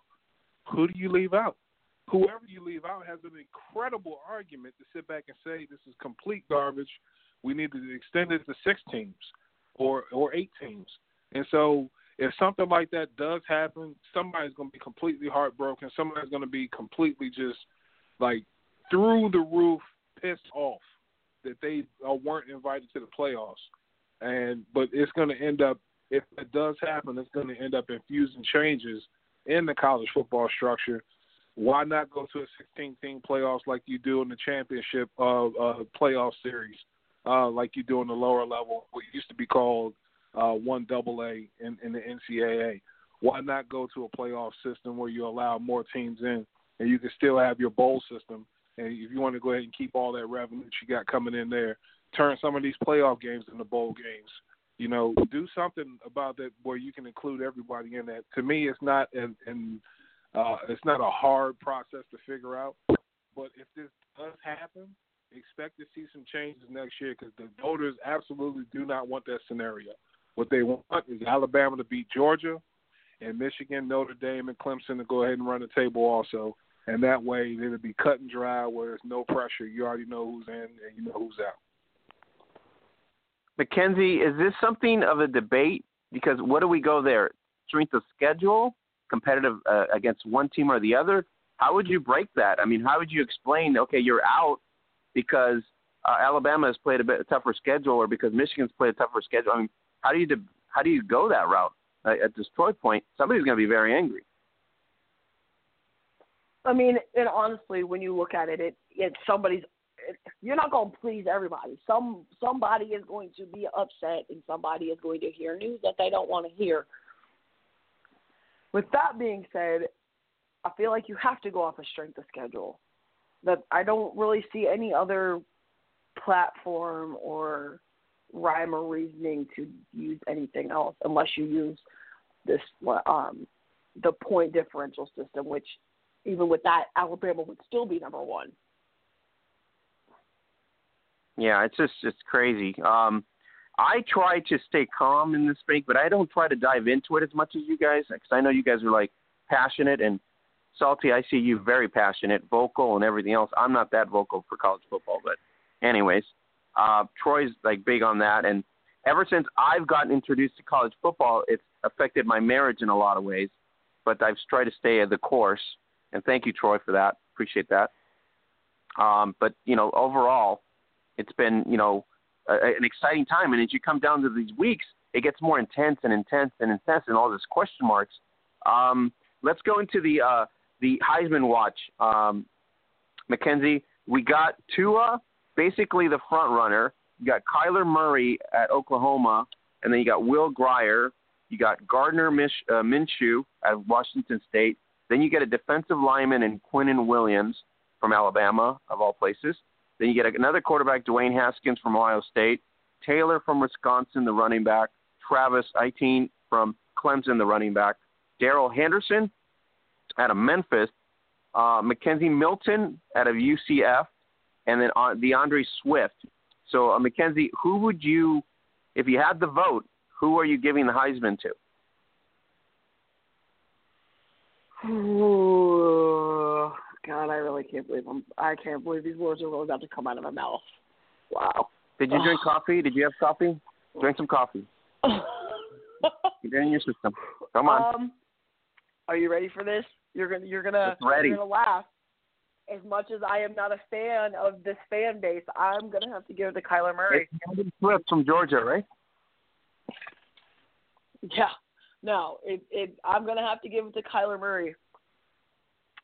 Who do you leave out? Whoever you leave out has an incredible argument to sit back and say this is complete garbage. We need to extend it to six teams or or eight teams. And so if something like that does happen, somebody's going to be completely heartbroken. Somebody's going to be completely just like through the roof pissed off that they uh, weren't invited to the playoffs. And but it's going to end up if it does happen, it's going to end up infusing changes in the college football structure. Why not go to a 16 team playoffs like you do in the championship uh, uh, playoff series, uh, like you do in the lower level, what used to be called uh, one double A in, in the NCAA? Why not go to a playoff system where you allow more teams in and you can still have your bowl system? And if you want to go ahead and keep all that revenue that you got coming in there, turn some of these playoff games into bowl games. You know, do something about that where you can include everybody in that. To me, it's not an, an uh, it's not a hard process to figure out. But if this does happen, expect to see some changes next year because the voters absolutely do not want that scenario. What they want is Alabama to beat Georgia, and Michigan, Notre Dame, and Clemson to go ahead and run the table also. And that way, it'll be cut and dry where there's no pressure. You already know who's in and you know who's out. Mackenzie, is this something of a debate? Because what do we go there? Strength of schedule, competitive uh, against one team or the other? How would you break that? I mean, how would you explain? Okay, you're out because uh, Alabama has played a bit tougher schedule, or because Michigan's played a tougher schedule. I mean, how do you de- how do you go that route uh, at this point? Somebody's going to be very angry. I mean, and honestly, when you look at it, it it's somebody's. It, you're not going to please everybody. Some somebody is going to be upset, and somebody is going to hear news that they don't want to hear. With that being said, I feel like you have to go off a strength of schedule. That I don't really see any other platform or rhyme or reasoning to use anything else unless you use this um the point differential system, which even with that, Alabama would still be number one. Yeah, it's just it's crazy. Um, I try to stay calm in this thing, but I don't try to dive into it as much as you guys, because I know you guys are like passionate and salty. I see you very passionate, vocal, and everything else. I'm not that vocal for college football, but anyways, uh, Troy's like big on that, and ever since I've gotten introduced to college football, it's affected my marriage in a lot of ways. But I've tried to stay at the course, and thank you, Troy, for that. Appreciate that. Um, but you know, overall, it's been you know a, an exciting time, and as you come down to these weeks, it gets more intense and intense and intense, and all this question marks. Um, let's go into the uh, the Heisman watch, um, Mackenzie. We got Tua, basically the front runner. you got Kyler Murray at Oklahoma, and then you got Will Grier. You got Gardner Mish, uh, Minshew at Washington State. Then you get a defensive lineman in Quinnen Williams from Alabama, of all places. Then you get another quarterback, Dwayne Haskins from Ohio State. Taylor from Wisconsin, the running back. Travis Etienne from Clemson, the running back. Darrell Henderson out of Memphis. Uh, McKenzie Milton out of UCF. And then uh, D'Andre Swift. So, uh, Mackenzie, who would you, if you had the vote, who are you giving the Heisman to? Ooh, God, I really can't believe I'm. I can't believe these words are really about to come out of my mouth. Wow. Did you drink coffee? Did you have coffee? Drink some coffee. Get in your system. Come on. Um, are you ready for this? You're gonna you're gonna ready. you're gonna laugh. As much as I am not a fan of this fan base, I'm gonna have to give it to Kyler Murray. It's Swift from Georgia, right? Yeah. No, it it I'm gonna have to give it to Kyler Murray.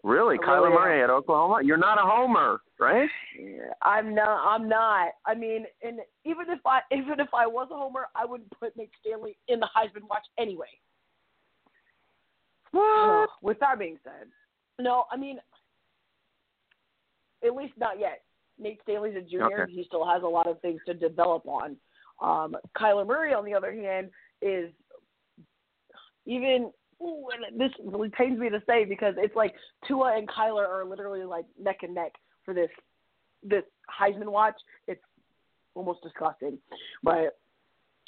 Really, I Kyler really Murray at Oklahoma? You're not a homer, right? I'm not. I'm not. I mean, and even if I even if I was a homer, I wouldn't put Nate Stanley in the Heisman watch anyway. What? With that being said, no, I mean, at least not yet. Nate Stanley's a junior. Okay. He still has a lot of things to develop on. Um, Kyler Murray, on the other hand, is even. Ooh, and this really pains me to say because it's like Tua and Kyler are literally like neck and neck for this this Heisman watch. It's almost disgusting. But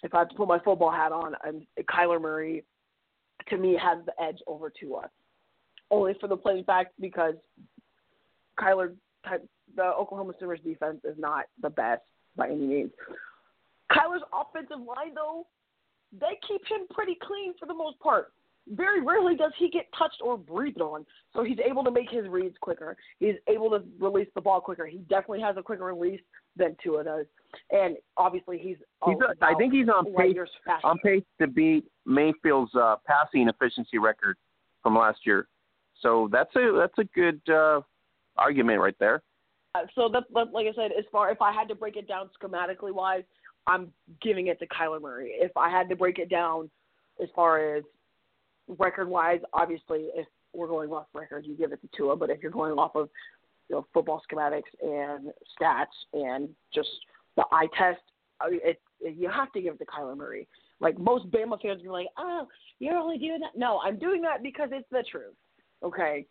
if I have to put my football hat on, I'm Kyler Murray to me has the edge over Tua. Only for the plain fact because Kyler the Oklahoma Sooners defense is not the best by any means. Kyler's offensive line though, they keep him pretty clean for the most part. Very rarely does he get touched or breathed on, so he's able to make his reads quicker. He's able to release the ball quicker. He definitely has a quicker release than Tua does, and obviously he's. He's a, I think he's on pace faster. on pace to beat Mayfield's uh, passing efficiency record from last year. So that's a that's a good uh, argument right there. Uh, so that, that, like I said, as far if I had to break it down schematically wise, I'm giving it to Kyler Murray. If I had to break it down as far as record wise, obviously, if we're going off record, you give it to Tua. But if you're going off of you know, football schematics and stats and just the eye test, it, it, you have to give it to Kyler Murray. Like most Bama fans are like, oh, you're only doing that. No, I'm doing that because it's the truth. Okay.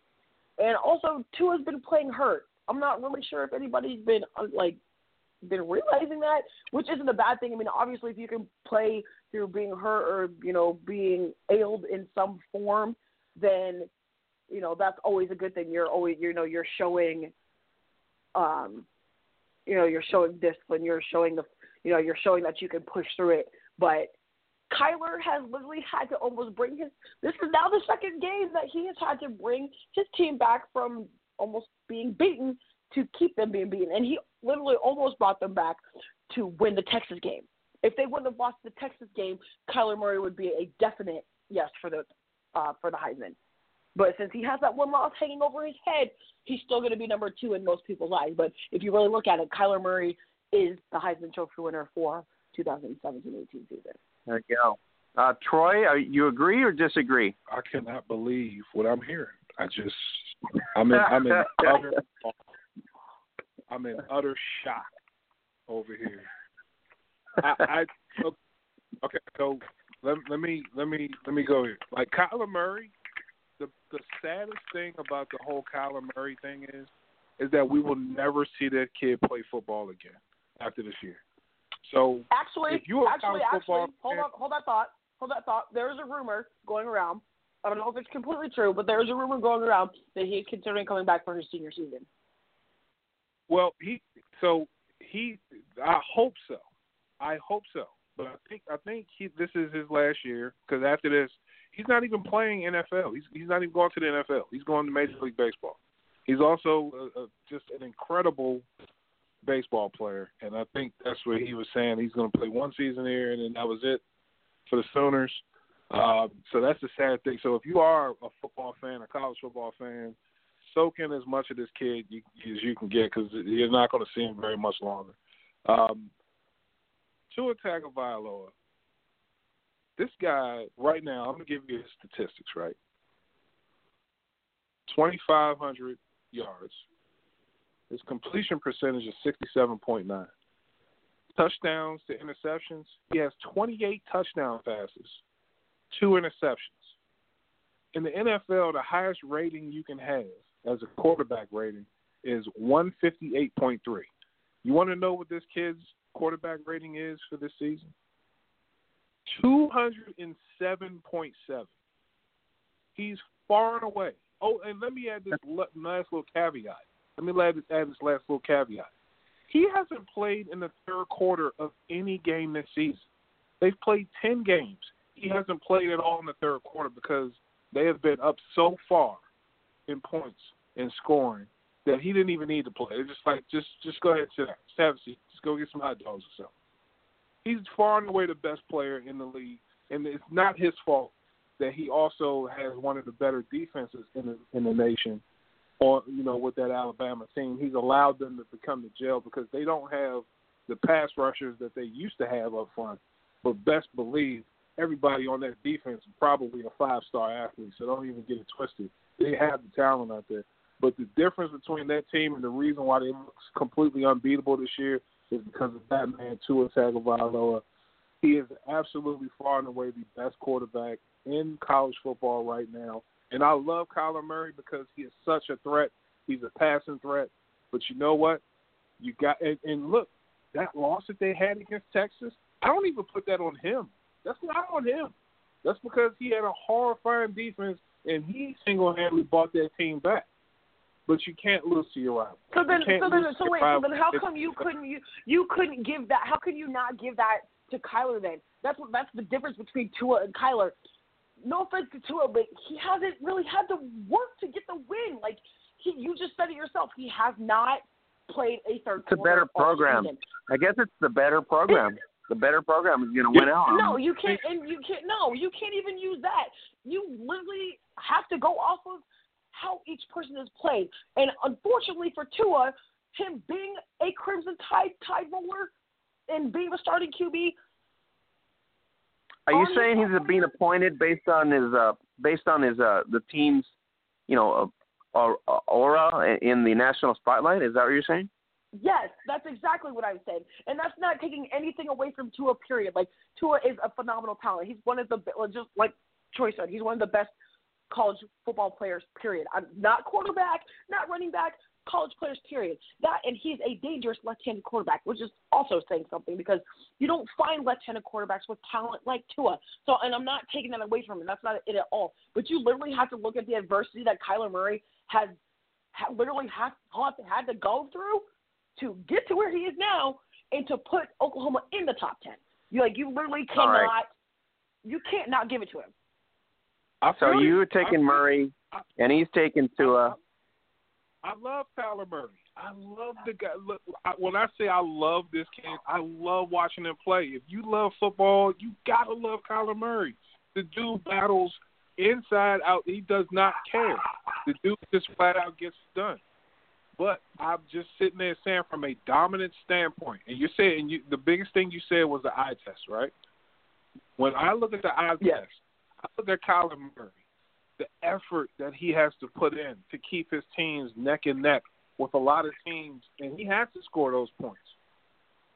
And also, Tua's been playing hurt. I'm not really sure if anybody's been uh, like been realizing that, which isn't a bad thing. I mean, obviously, if you can play through being hurt or you know being ailed in some form, then you know that's always a good thing. You're always you know you're showing, um, you know you're showing discipline. You're showing the you know you're showing that you can push through it. But Kyler has literally had to almost bring his. This is now the second game that he has had to bring his team back from almost being beaten to keep them being beaten, and he literally almost brought them back to win the Texas game. If they wouldn't have lost the Texas game, Kyler Murray would be a definite yes for the uh, for the Heisman. But since he has that one loss hanging over his head, he's still going to be number two in most people's eyes. But if you really look at it, Kyler Murray is the Heisman Trophy winner for 2017-18 season. There you go. Uh, Troy, are, you agree or disagree? I cannot believe what I'm hearing. I just, I'm in, I'm in utter, I'm in utter shock over here. I, I okay, so let, let me let me let me go here. Like Kyler Murray, the the saddest thing about the whole Kyler Murray thing is, is that we will never see that kid play football again after this year. So Actually, If you're actually, college actually, football hold on, hold that thought, hold that thought. There is a rumor going around. I don't know if it's completely true, but there is a rumor going around that he is considering coming back for his senior season. Well, he so he I hope so. I hope so. But I think I think he this is his last year because after this he's not even playing NFL. He's he's not even going to the NFL. He's going to Major League Baseball. He's also a, a, just an incredible baseball player, and I think that's what he was saying. He's going to play one season here, and then that was it for the Sooners. Um, so that's the sad thing. So if you are a football fan, a college football fan, soak in as much of this kid you, as you can get because you're not going to see him very much longer. Um, Tua Tagovailoa. This guy right now, I'm gonna give you his statistics. Right, 2,500 yards. His completion percentage is 67.9. Touchdowns to interceptions. He has 28 touchdown passes, two interceptions. In the NFL, the highest rating you can have as a quarterback rating is 158.3. You want to know what this kid's quarterback rating is for this season? 207.7. He's far and away. Oh, and let me add this last little caveat. Let me add this, add this last little caveat. He hasn't played in the third quarter of any game this season. They've played 10 games. He hasn't played at all in the third quarter because they have been up so far in points and scoring that he didn't even need to play. They're just like, just just go ahead and sit down. Just have a seat. Just go get some hot dogs or something. He's far and away the best player in the league, and it's not his fault that he also has one of the better defenses in the in the nation. Or you know, with that Alabama team, he's allowed them to become the jail because they don't have the pass rushers that they used to have up front. But best believe everybody on that defense is probably a five star athlete, so don't even get it twisted. They have the talent out there. But the difference between that team and the reason why they look completely unbeatable this year is because of that man Tua Tagovailoa. He is absolutely far and away the best quarterback in college football right now. And I love Kyler Murray because he is such a threat. He's a passing threat. But you know what? You got and, and look, that loss that they had against Texas, I don't even put that on him. That's not on him. That's because he had a horrifying defense and he single handedly brought that team back but you can't lose to your rival. So then, so then, so wait, so then, how come you couldn't you you couldn't give that? How can you not give that to Kyler then? That's what that's the difference between Tua and Kyler. No offense to Tua, but he hasn't really had to work to get the win. Like he, you just said it yourself, he has not played a third. It's a better program. I guess it's the better program. the better program is going to win out. No, you can't, and you can't. No, you can't even use that. You literally have to go off of how each person has played. And unfortunately for Tua, him being a Crimson Tide Tide roller and being the starting QB. Are you saying he's being appointed based on his uh based on his uh the team's you know uh, aura in the national spotlight? Is that what you're saying? Yes, that's exactly what I'm saying, and that's not taking anything away from Tua. Period. Like Tua is a phenomenal talent. He's one of the just like Troy said, he's one of the best college football players, period. I'm not quarterback, not running back, college players, period. That and he's a dangerous left-handed quarterback, which is also saying something because you don't find left-handed quarterbacks with talent like Tua. So, and I'm not taking that away from him. That's not it at all. But you literally have to look at the adversity that Kyler Murray has, has literally have, had to go through to get to where he is now and to put Oklahoma in the top ten. You like you literally cannot. Right. You can't not give it to him. I so you're taking Murray, and he's taking Tua. I love Kyler Murray. I love the guy. Look, I, when I say I love this kid, I love watching him play. If you love football, you gotta love Kyler Murray. The dude battles inside out. He does not care. The dude just flat out gets done. But I'm just sitting there saying from a dominant standpoint, and you're saying you, the biggest thing you said was the eye test, right? When I look at the eye yes. test, I look at Kyler Murray, the effort that he has to put in to keep his teams neck and neck with a lot of teams, and he has to score those points.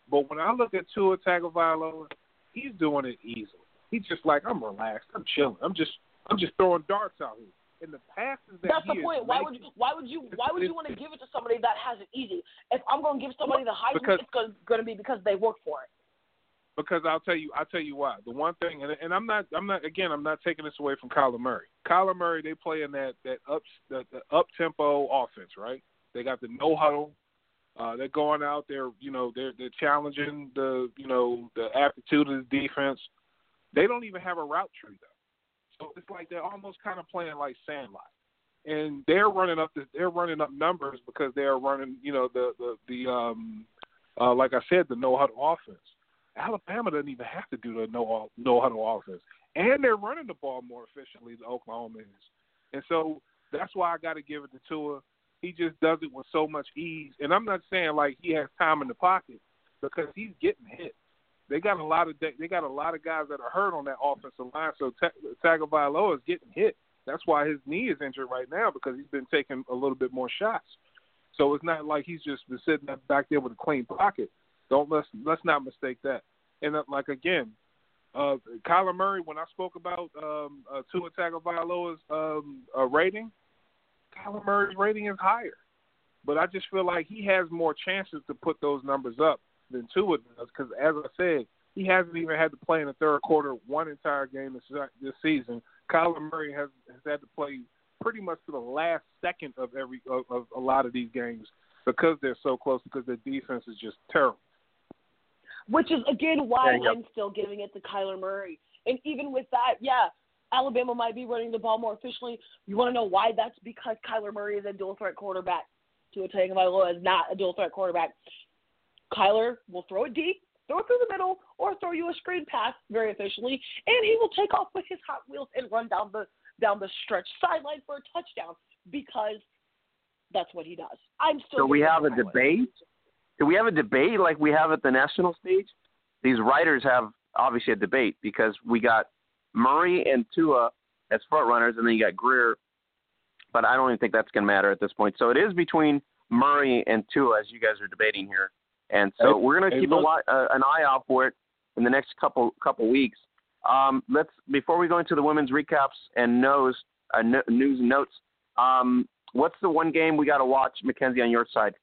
But when I look at Tua Tagovailoa, he's doing it easily. He's just like, I'm relaxed, I'm chilling, I'm just, I'm just throwing darts out here. In the passes that that's the point. Why would you? Why would you? Why would you want to give it to somebody that has it easy? If I'm going to give somebody the Heisman, because, it's going to be because they work for it because I'll tell you, I'll tell you why. The one thing, and, and I'm not, I'm not, again, I'm not taking this away from Kyler Murray. Kyler Murray, they play in that that up the, the up tempo offense, right? They got the no huddle. Uh, they're going out there, you know, they're they're challenging the, you know, the aptitude of the defense. They don't even have a route tree though, so it's like they're almost kind of playing like Sandlot, and they're running up the, they're running up numbers because they're running, you know, the the the um, uh, like I said, the no huddle offense. Alabama doesn't even have to do the no no huddle offense, and they're running the ball more efficiently than Oklahoma is, and so that's why I got to give it to Tua. He just does it with so much ease, and I'm not saying like he has time in the pocket because he's getting hit. they got a lot of they got a lot of guys that are hurt on that offensive line. So Tagovailoa is getting hit. That's why his knee is injured right now because he's been taking a little bit more shots. So it's not like he's just been sitting back there with a clean pocket. Don't let's let's not mistake that. And uh, like again, uh, Kyler Murray. When I spoke about um, uh, Tua Tagovailoa's um, uh, rating, Kyler Murray's rating is higher. But I just feel like he has more chances to put those numbers up than Tua does because, as I said, he hasn't even had to play in the third quarter one entire game this, this season. Kyler Murray has has had to play pretty much to the last second of every of, of a lot of these games because they're so close because their defense is just terrible. Which is again why I'm still giving it to Kyler Murray. And even with that, yeah, Alabama might be running the ball more efficiently. You want to know why? That's because Kyler Murray is a dual threat quarterback. Tua Tagovailoa is not a dual threat quarterback. Kyler will throw it deep, throw it through the middle, or throw you a screen pass very efficiently, and he will take off with his Hot Wheels and run down the down the stretch sideline for a touchdown because that's what he does. I'm still. So we have a debate. Do we have a debate like we have at the national stage? These writers have obviously a debate because we got Murray and Tua as front runners, and then you got Grier. But I don't even think that's going to matter at this point. So it is between Murray and Tua, as you guys are debating here. And so we're going to keep a, uh, an eye out for it in the next couple couple weeks. Um, let's before we go into the women's recaps and news uh, news and notes. Um, what's the one game we got to watch, Mackenzie, on your side?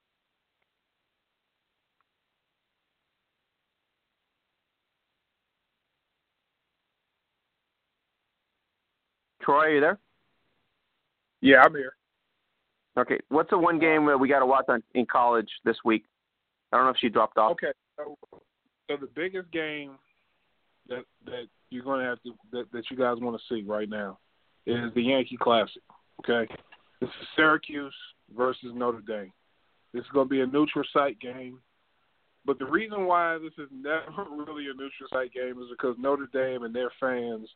Troy, are you there? Yeah, I'm here. Okay, what's the one game that we got to watch on, in college this week? I don't know if she dropped off. Okay, so, so the biggest game that that you're going to have to that, that you guys want to see right now is the Yankee Classic. Okay, this is Syracuse versus Notre Dame. This is going to be a neutral site game. But the reason why this is never really a neutral site game is because Notre Dame and their fans,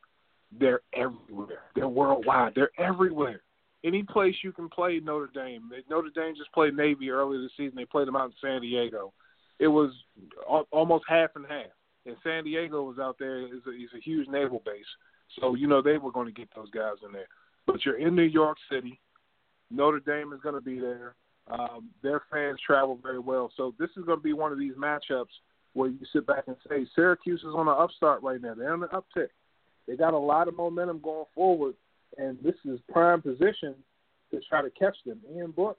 they're everywhere. They're worldwide. They're everywhere. Any place you can play Notre Dame. Notre Dame just played Navy earlier this season. They played them out in San Diego. It was almost half and half and San Diego was out there. is a, is a huge naval base, so you know they were going to get those guys in there. But you're in New York City. Notre Dame is going to be there. Um, their fans travel very well, so this is going to be one of these matchups where you sit back and say Syracuse is on the upstart right now. They're on the uptick. They got a lot of momentum going forward, and this is prime position to try to catch them. Ian Book,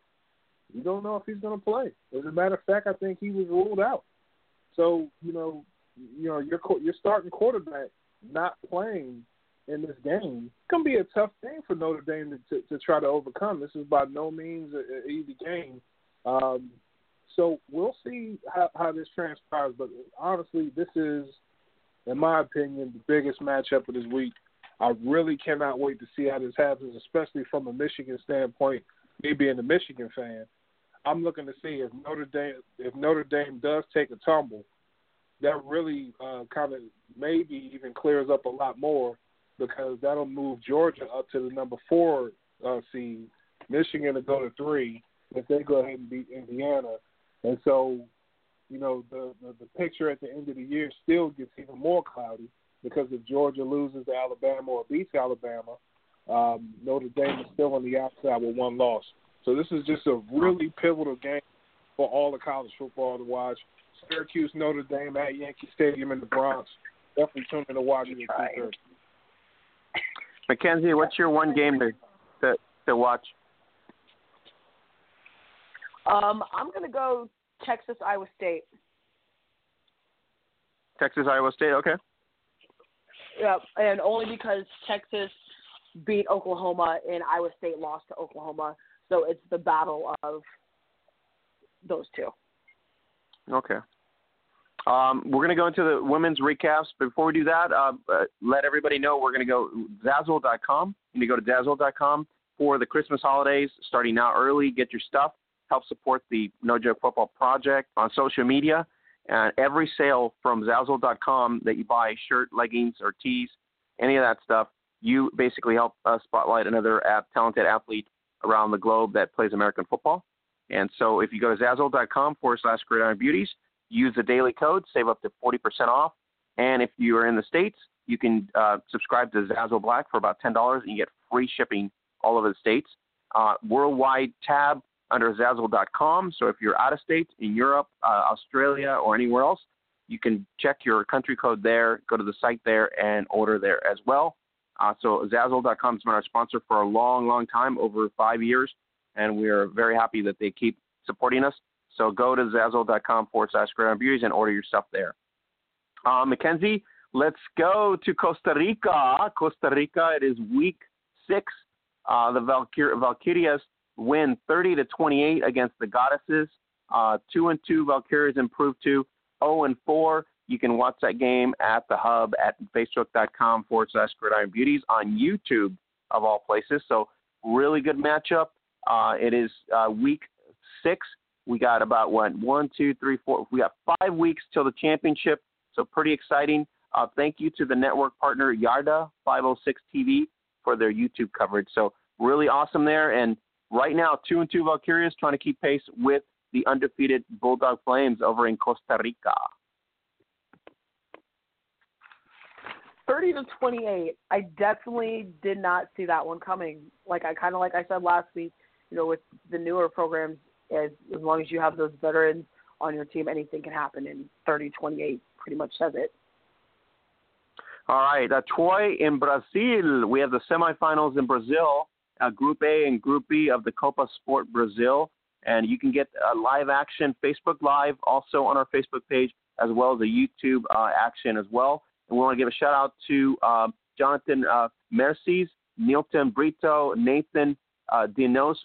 you don't know if he's going to play. As a matter of fact, I think he was ruled out. So you know you know your your starting quarterback not playing in this game can be a tough thing for Notre Dame to, to, to try to overcome. This is by no means an easy game. Um, so we'll see how, how this transpires. But honestly, this is, in my opinion, the biggest matchup of this week. I really cannot wait to see how this happens, especially from a Michigan standpoint. Me being a Michigan fan, I'm looking to see if Notre Dame if Notre Dame does take a tumble that really uh, kind of maybe even clears up a lot more because that'll move Georgia up to the number four uh, seed, Michigan to go to three if they go ahead and beat Indiana, and so you know the, the the picture at the end of the year still gets even more cloudy because if Georgia loses to Alabama or beats Alabama, um, Notre Dame is still on the outside with one loss. So this is just a really pivotal game for all the college football to watch. Syracuse, Notre Dame at Yankee Stadium in the Bronx. Definitely tune in to watch it at two thirty. Mackenzie, what's your one game to to, to watch? Um, I'm gonna go Texas Iowa State. Texas Iowa State, okay. Yeah, and only because Texas beat Oklahoma and Iowa State lost to Oklahoma, so it's the battle of those two. Okay. Um, we're going to go into the women's recaps. Before we do that, uh, uh, let everybody know we're going to go Zazzle.com. You need to go to Zazzle.com for the Christmas holidays, starting now early. Get your stuff. Help support the No Joke Football Project on social media. And every sale from Zazzle.com that you buy, shirt, leggings, or tees, any of that stuff, you basically help uh, spotlight another talented athlete around the globe that plays American football. And so if you go to Zazzle.com forward slash Gridiron Beauties, use the daily code, save up to 40% off. And if you are in the States, you can uh, subscribe to Zazzle Black for about $10 and you get free shipping all over the States. Uh, worldwide tab under Zazzle.com. So if you're out of state in Europe, uh, Australia, or anywhere else, you can check your country code there, go to the site there, and order there as well. Uh, so Zazzle.com has been our sponsor for a long, long time, over five years, and we are very happy that they keep supporting us. So go to Zazzle.com forward slash Gridiron Beauties and order your stuff there. Uh, Mackenzie, let's go to Costa Rica. Costa Rica, it is week six. Uh, the Valkyr- Valkyrias win 30 to 28 against the Goddesses. Uh, two and two Valkyries improved to 0 and four. You can watch that game at the hub at facebook.com forward slash gridiron beauties on YouTube of all places. So really good matchup. Uh, it is uh, week six. We got about what one, two, three, four. We got five weeks till the championship. So pretty exciting. Uh, thank you to the network partner Yarda 506 TV for their YouTube coverage. So really awesome there. And right now, two and two Valkyrias trying to keep pace with the undefeated Bulldog Flames over in Costa Rica. 30 to 28. I definitely did not see that one coming. Like I kind of like I said last week, you know, with the newer programs, as as long as you have those veterans on your team, anything can happen. And 30 28 pretty much says it. All right, uh, Troy in Brazil. We have the semifinals in Brazil, uh, Group A and Group B of the Copa Sport Brazil. And you can get uh, live action Facebook Live also on our Facebook page, as well as a YouTube uh, action as well. And we want to give a shout out to um, Jonathan uh, Mercies, Nilton Brito, Nathan uh, Dinos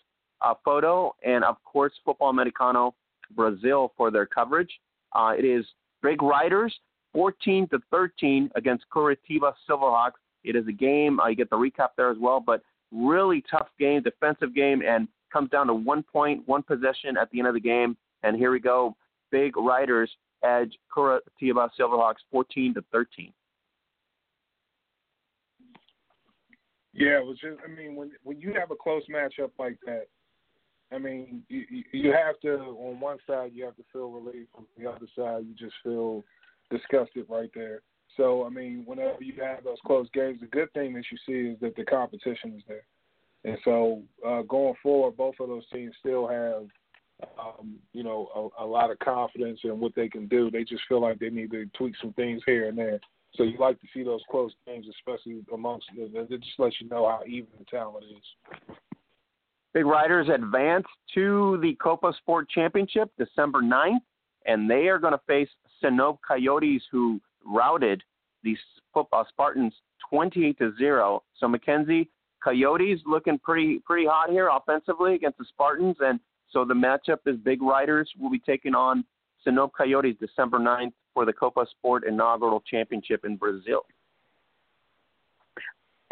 uh, Photo, and of course Football Americano Brazil for their coverage. Uh, it is Big Riders 14 to 13 against Curitiba Silverhawks. It is a game. Uh, you get the recap there as well, but really tough game, defensive game, and comes down to one point, one possession at the end of the game. And here we go. Big Riders edge Curitiba Silverhawks 14 to 13. Yeah, it was just. I mean, when when you have a close matchup like that, I mean, you you have to on one side you have to feel relief, on the other side you just feel disgusted right there. So I mean, whenever you have those close games, the good thing that you see is that the competition is there, and so uh, going forward, both of those teams still have um, you know, a, a lot of confidence in what they can do. They just feel like they need to tweak some things here and there. So you like to see those close games, especially amongst. It just lets you know how even the talent is. Big Riders advance to the Copa Sport Championship December 9th, and they are going to face Sinop Coyotes, who routed the uh, Spartans 28 to zero. So Mackenzie, Coyotes looking pretty pretty hot here offensively against the Spartans, and so the matchup is Big Riders will be taking on Sinop Coyotes December 9th for the Copa Sport inaugural championship in Brazil.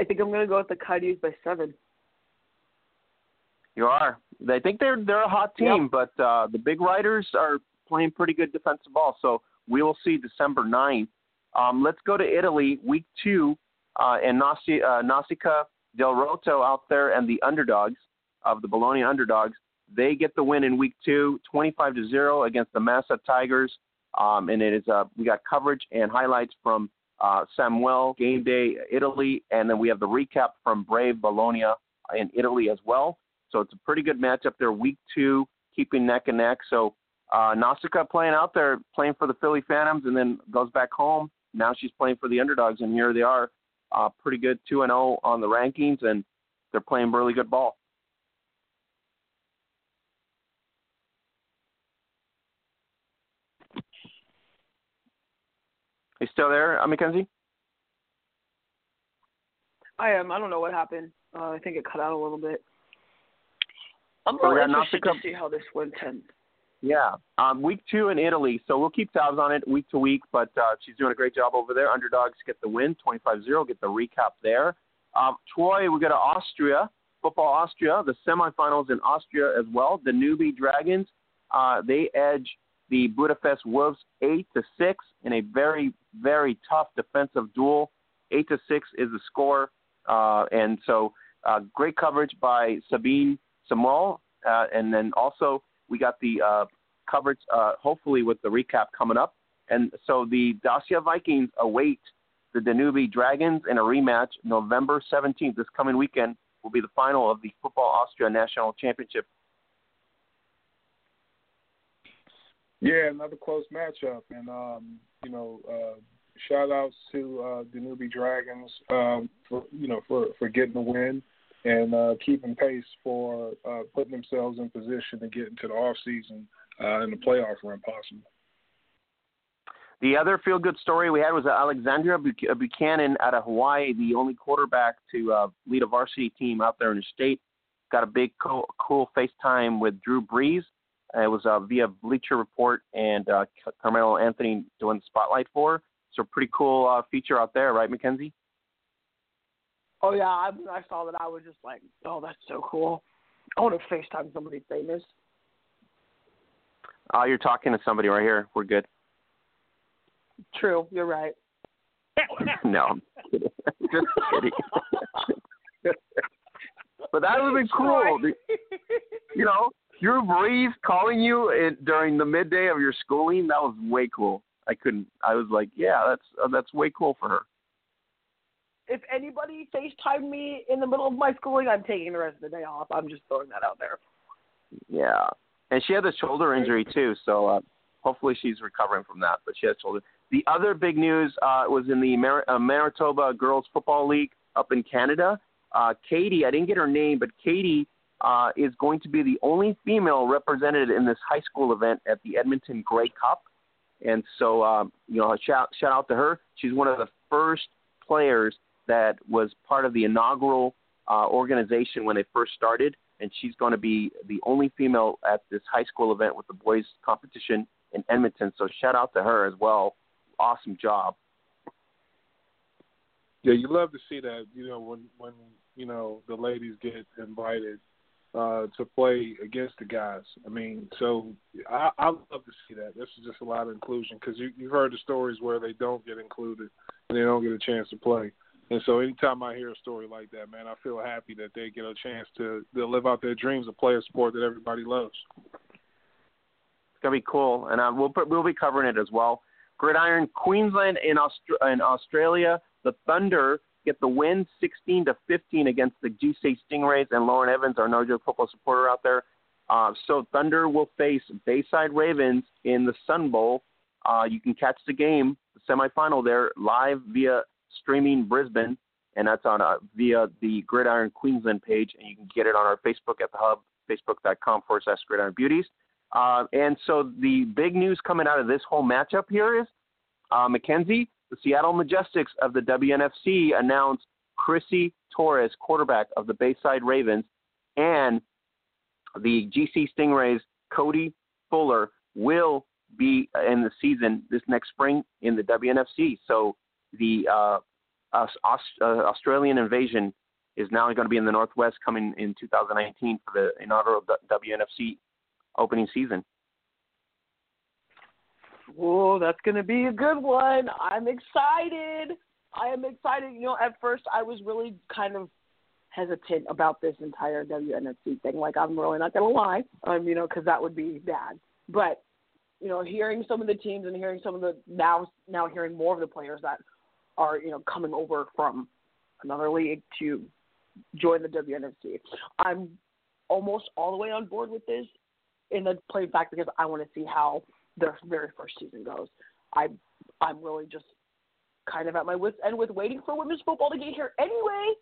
I think I'm going to go with the Coyotes by seven. You are. I think they're they're a hot team, yep. but uh, the Big Riders are playing pretty good defensive ball. So we will see December 9th. Um, let's go to Italy, week two, uh, and Nasi, uh, Nausicaa Dell'Orto out there and the underdogs of the Bologna underdogs they get the win in week two, 25 to zero against the Massa Tigers. Um, and it is uh, we got coverage and highlights from uh, Samuel Game Day Italy, and then we have the recap from Brave Bologna in Italy as well. So it's a pretty good matchup there. Week two, keeping neck and neck. So uh, Nausicaa playing out there, playing for the Philly Phantoms, and then goes back home. Now she's playing for the underdogs, and here they are, uh, pretty good two and zero oh on the rankings, and they're playing really good ball. you still there, uh, Mackenzie? I am. I don't know what happened. Uh, I think it cut out a little bit. I'm so really interested to see how this one ends. Yeah, um, week two in Italy, so we'll keep tabs on it week to week. But uh, she's doing a great job over there. Underdogs get the win, 25-0. Get the recap there. Um, Troy, we go to Austria, football Austria, the semifinals in Austria as well. The Danube Dragons, uh, they edge the Budapest Wolves eight to six in a very very tough defensive duel. Eight to six is the score, uh, and so uh, great coverage by Sabine Samuel, uh, and then also we got the uh, coverage, uh, hopefully with the recap coming up. And so the Dacia Vikings await the Danube Dragons in a rematch November 17th. This coming weekend will be the final of the Football Austria National Championship. Yeah, another close matchup, and um, you know, uh, shout outs to uh, Danube Dragons um, for you know for for getting the win and uh, keeping pace for uh, putting themselves in position to get into the off season uh, and the playoff run possible. The other feel good story we had was Alexandria uh, Buchanan out of Hawaii, the only quarterback to uh, lead a varsity team out there in the state. Got a big cool, cool FaceTime with Drew Brees. Uh, it was uh, via Bleacher Report and uh, Carmelo Anthony doing the spotlight for. So pretty cool uh, feature out there, right, Mackenzie? Oh yeah, I, I saw that. I was just like, oh, that's so cool. I want to FaceTime somebody famous. Oh, you're talking to somebody right here. We're good. True, you're right. no, I'm kidding. just kidding. but that would have been cool. you know, Drew Brees calling you in, during the midday of your schooling. That was way cool. I couldn't. I was like, yeah, that's uh, that's way cool for her. If anybody FaceTime me in the middle of my schooling, I'm taking the rest of the day off. I'm just throwing that out there. Yeah, and she had a shoulder injury too, so uh, hopefully she's recovering from that. But she had shoulder. The other big news uh, was in the Mar- uh, Manitoba Girls Football League up in Canada. Uh, Katie, I didn't get her name, but Katie uh, is going to be the only female represented in this high school event at the Edmonton Grey Cup. And so, um, you know, shout shout out to her. She's one of the first players that was part of the inaugural uh, organization when they first started, and she's going to be the only female at this high school event with the boys competition in Edmonton. So shout out to her as well. Awesome job. Yeah, you love to see that. You know, when when you know the ladies get invited uh, to play against the guys. I mean, so I, I love to see that. This is just a lot of inclusion because you, you've heard the stories where they don't get included and they don't get a chance to play. And so anytime I hear a story like that, man, I feel happy that they get a chance to, to live out their dreams of play a sport that everybody loves. It's gonna be cool, and uh, we'll we'll be covering it as well. Gridiron Queensland in, in Australia, the Thunder get the win 16 to 15 against the GC Stingrays and Lauren Evans, our Narjo football supporter out there. Uh, so Thunder will face Bayside Ravens in the Sun Bowl. Uh, you can catch the game, the semifinal there, live via streaming Brisbane, and that's on uh, via the Gridiron Queensland page, and you can get it on our Facebook at the Hub, facebook.com forward slash Gridiron Beauties. Uh, and so the big news coming out of this whole matchup here is uh, Mackenzie, the Seattle Majestics of the WNFC announced Chrissy Torres, quarterback of the Bayside Ravens, and the GC Stingrays, Cody Fuller, will be in the season this next spring in the WNFC. So the uh, uh, Australian invasion is now going to be in the Northwest coming in 2019 for the inaugural WNFC opening season. Whoa, that's going to be a good one. I'm excited. I am excited. You know, at first I was really kind of hesitant about this entire WNFC thing. Like, I'm really not going to lie, um, you know, because that would be bad. But, you know, hearing some of the teams and hearing some of the now, now hearing more of the players that are, you know, coming over from another league to join the WNFC, I'm almost all the way on board with this in the plain fact because I want to see how their very first season goes. I I'm really just kind of at my wits end with waiting for women's football to get here anyway,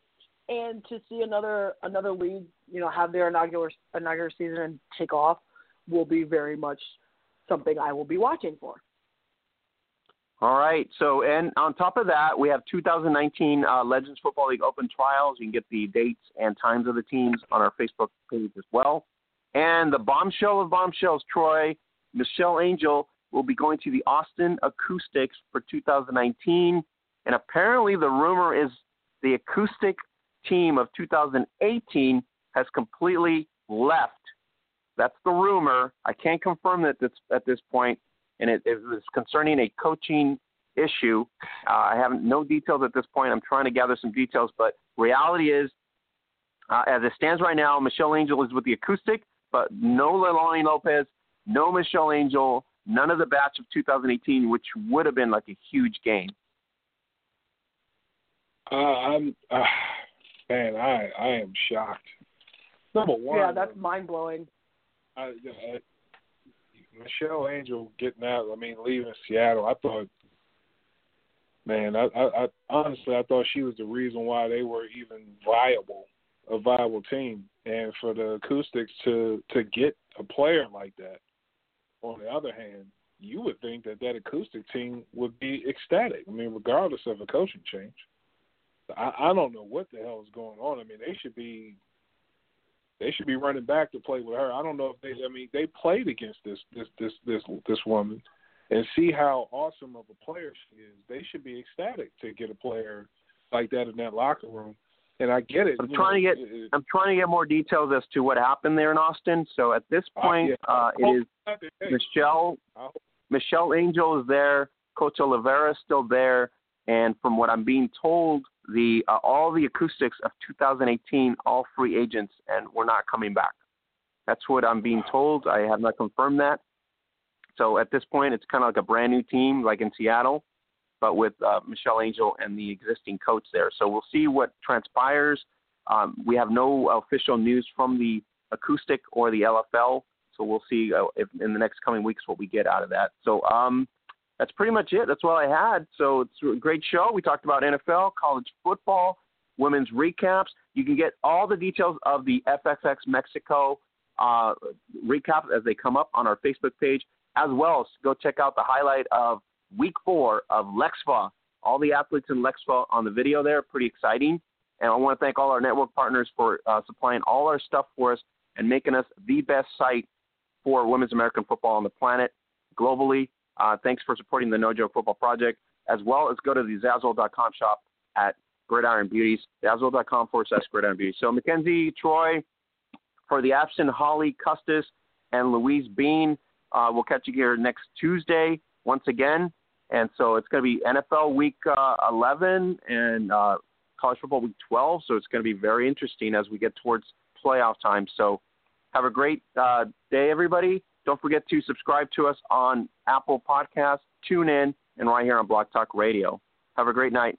and to see another another league, you know, have their inaugural inaugural season and take off will be very much something I will be watching for. All right. So, and on top of that, we have 2019 uh, Legends Football League Open Trials. You can get the dates and times of the teams on our Facebook page as well. And the bombshell of bombshells, Troy, Michelle Angel will be going to the Austin Acoustics for 2019. And apparently, the rumor is the acoustic team of 2018 has completely left. That's the rumor. I can't confirm that at this point, and it, it is concerning a coaching issue. Uh, I have no details at this point. I'm trying to gather some details, but reality is, uh, as it stands right now, Michelle Angel is with the acoustic, but no Leilani Lopez, no Michelle Angel, none of the batch of 2018, which would have been like a huge gain. Uh, I'm, uh, man, I I am shocked. Number one, Yeah, that's mind blowing. I, I, Michelle Angel getting out. I mean, leaving Seattle. I thought, man, I, I, I honestly I thought she was the reason why they were even viable, a viable team, and for the Acoustics to to get a player like that. On the other hand, you would think that that acoustic team would be ecstatic. I mean, regardless of a coaching change. I, I don't know what the hell is going on. I mean, they should be they should be running back to play with her. I don't know if they. I mean, they played against this this this this this woman, and see how awesome of a player she is. They should be ecstatic to get a player like that in that locker room. And I get it. I'm trying know, to get it- I'm trying to get more details as to what happened there in Austin. So at this Uh, point, yeah. uh, it is Michelle Michelle Angel is there, Coach Oliveira is still there, and from what I'm being told, the uh, all the acoustics of 2018 all free agents and we're not coming back. That's what I'm being told. I have not confirmed that. So at this point, it's kind of like a brand new team, like in Seattle, but with uh, Michelle Angel and the existing coach there. So we'll see what transpires. Um, we have no official news from the acoustic or the LFL, so we'll see uh, if in the next coming weeks what we get out of that. So um, that's pretty much it. That's all I had. So it's a great show. We talked about NFL, college football, women's recaps. You can get all the details of the FXX Mexico uh, recaps as they come up on our Facebook page, as well as go check out the highlight of week four of Lexfa. All the athletes in Lexfa on the video there, pretty exciting. And I want to thank all our network partners for uh, supplying all our stuff for us and making us the best site for women's American football on the planet globally. Uh, thanks for supporting the No Joke Football Project, as well as go to the Zazzle.com shop at Gridiron Beauties, Zazzle.com forward slash Gridiron Beauties. So, Mackenzie, Troy, for the absent Holly Custis and Louise Bean, uh, we'll catch you here next Tuesday once again. And so it's going to be NFL Week uh, 11 and uh, College Football Week 12. So it's going to be very interesting as we get towards playoff time. So have a great uh, day, everybody. Don't forget to subscribe to us on Apple Podcasts, tune in, and right here on Blog Talk Radio. Have a great night.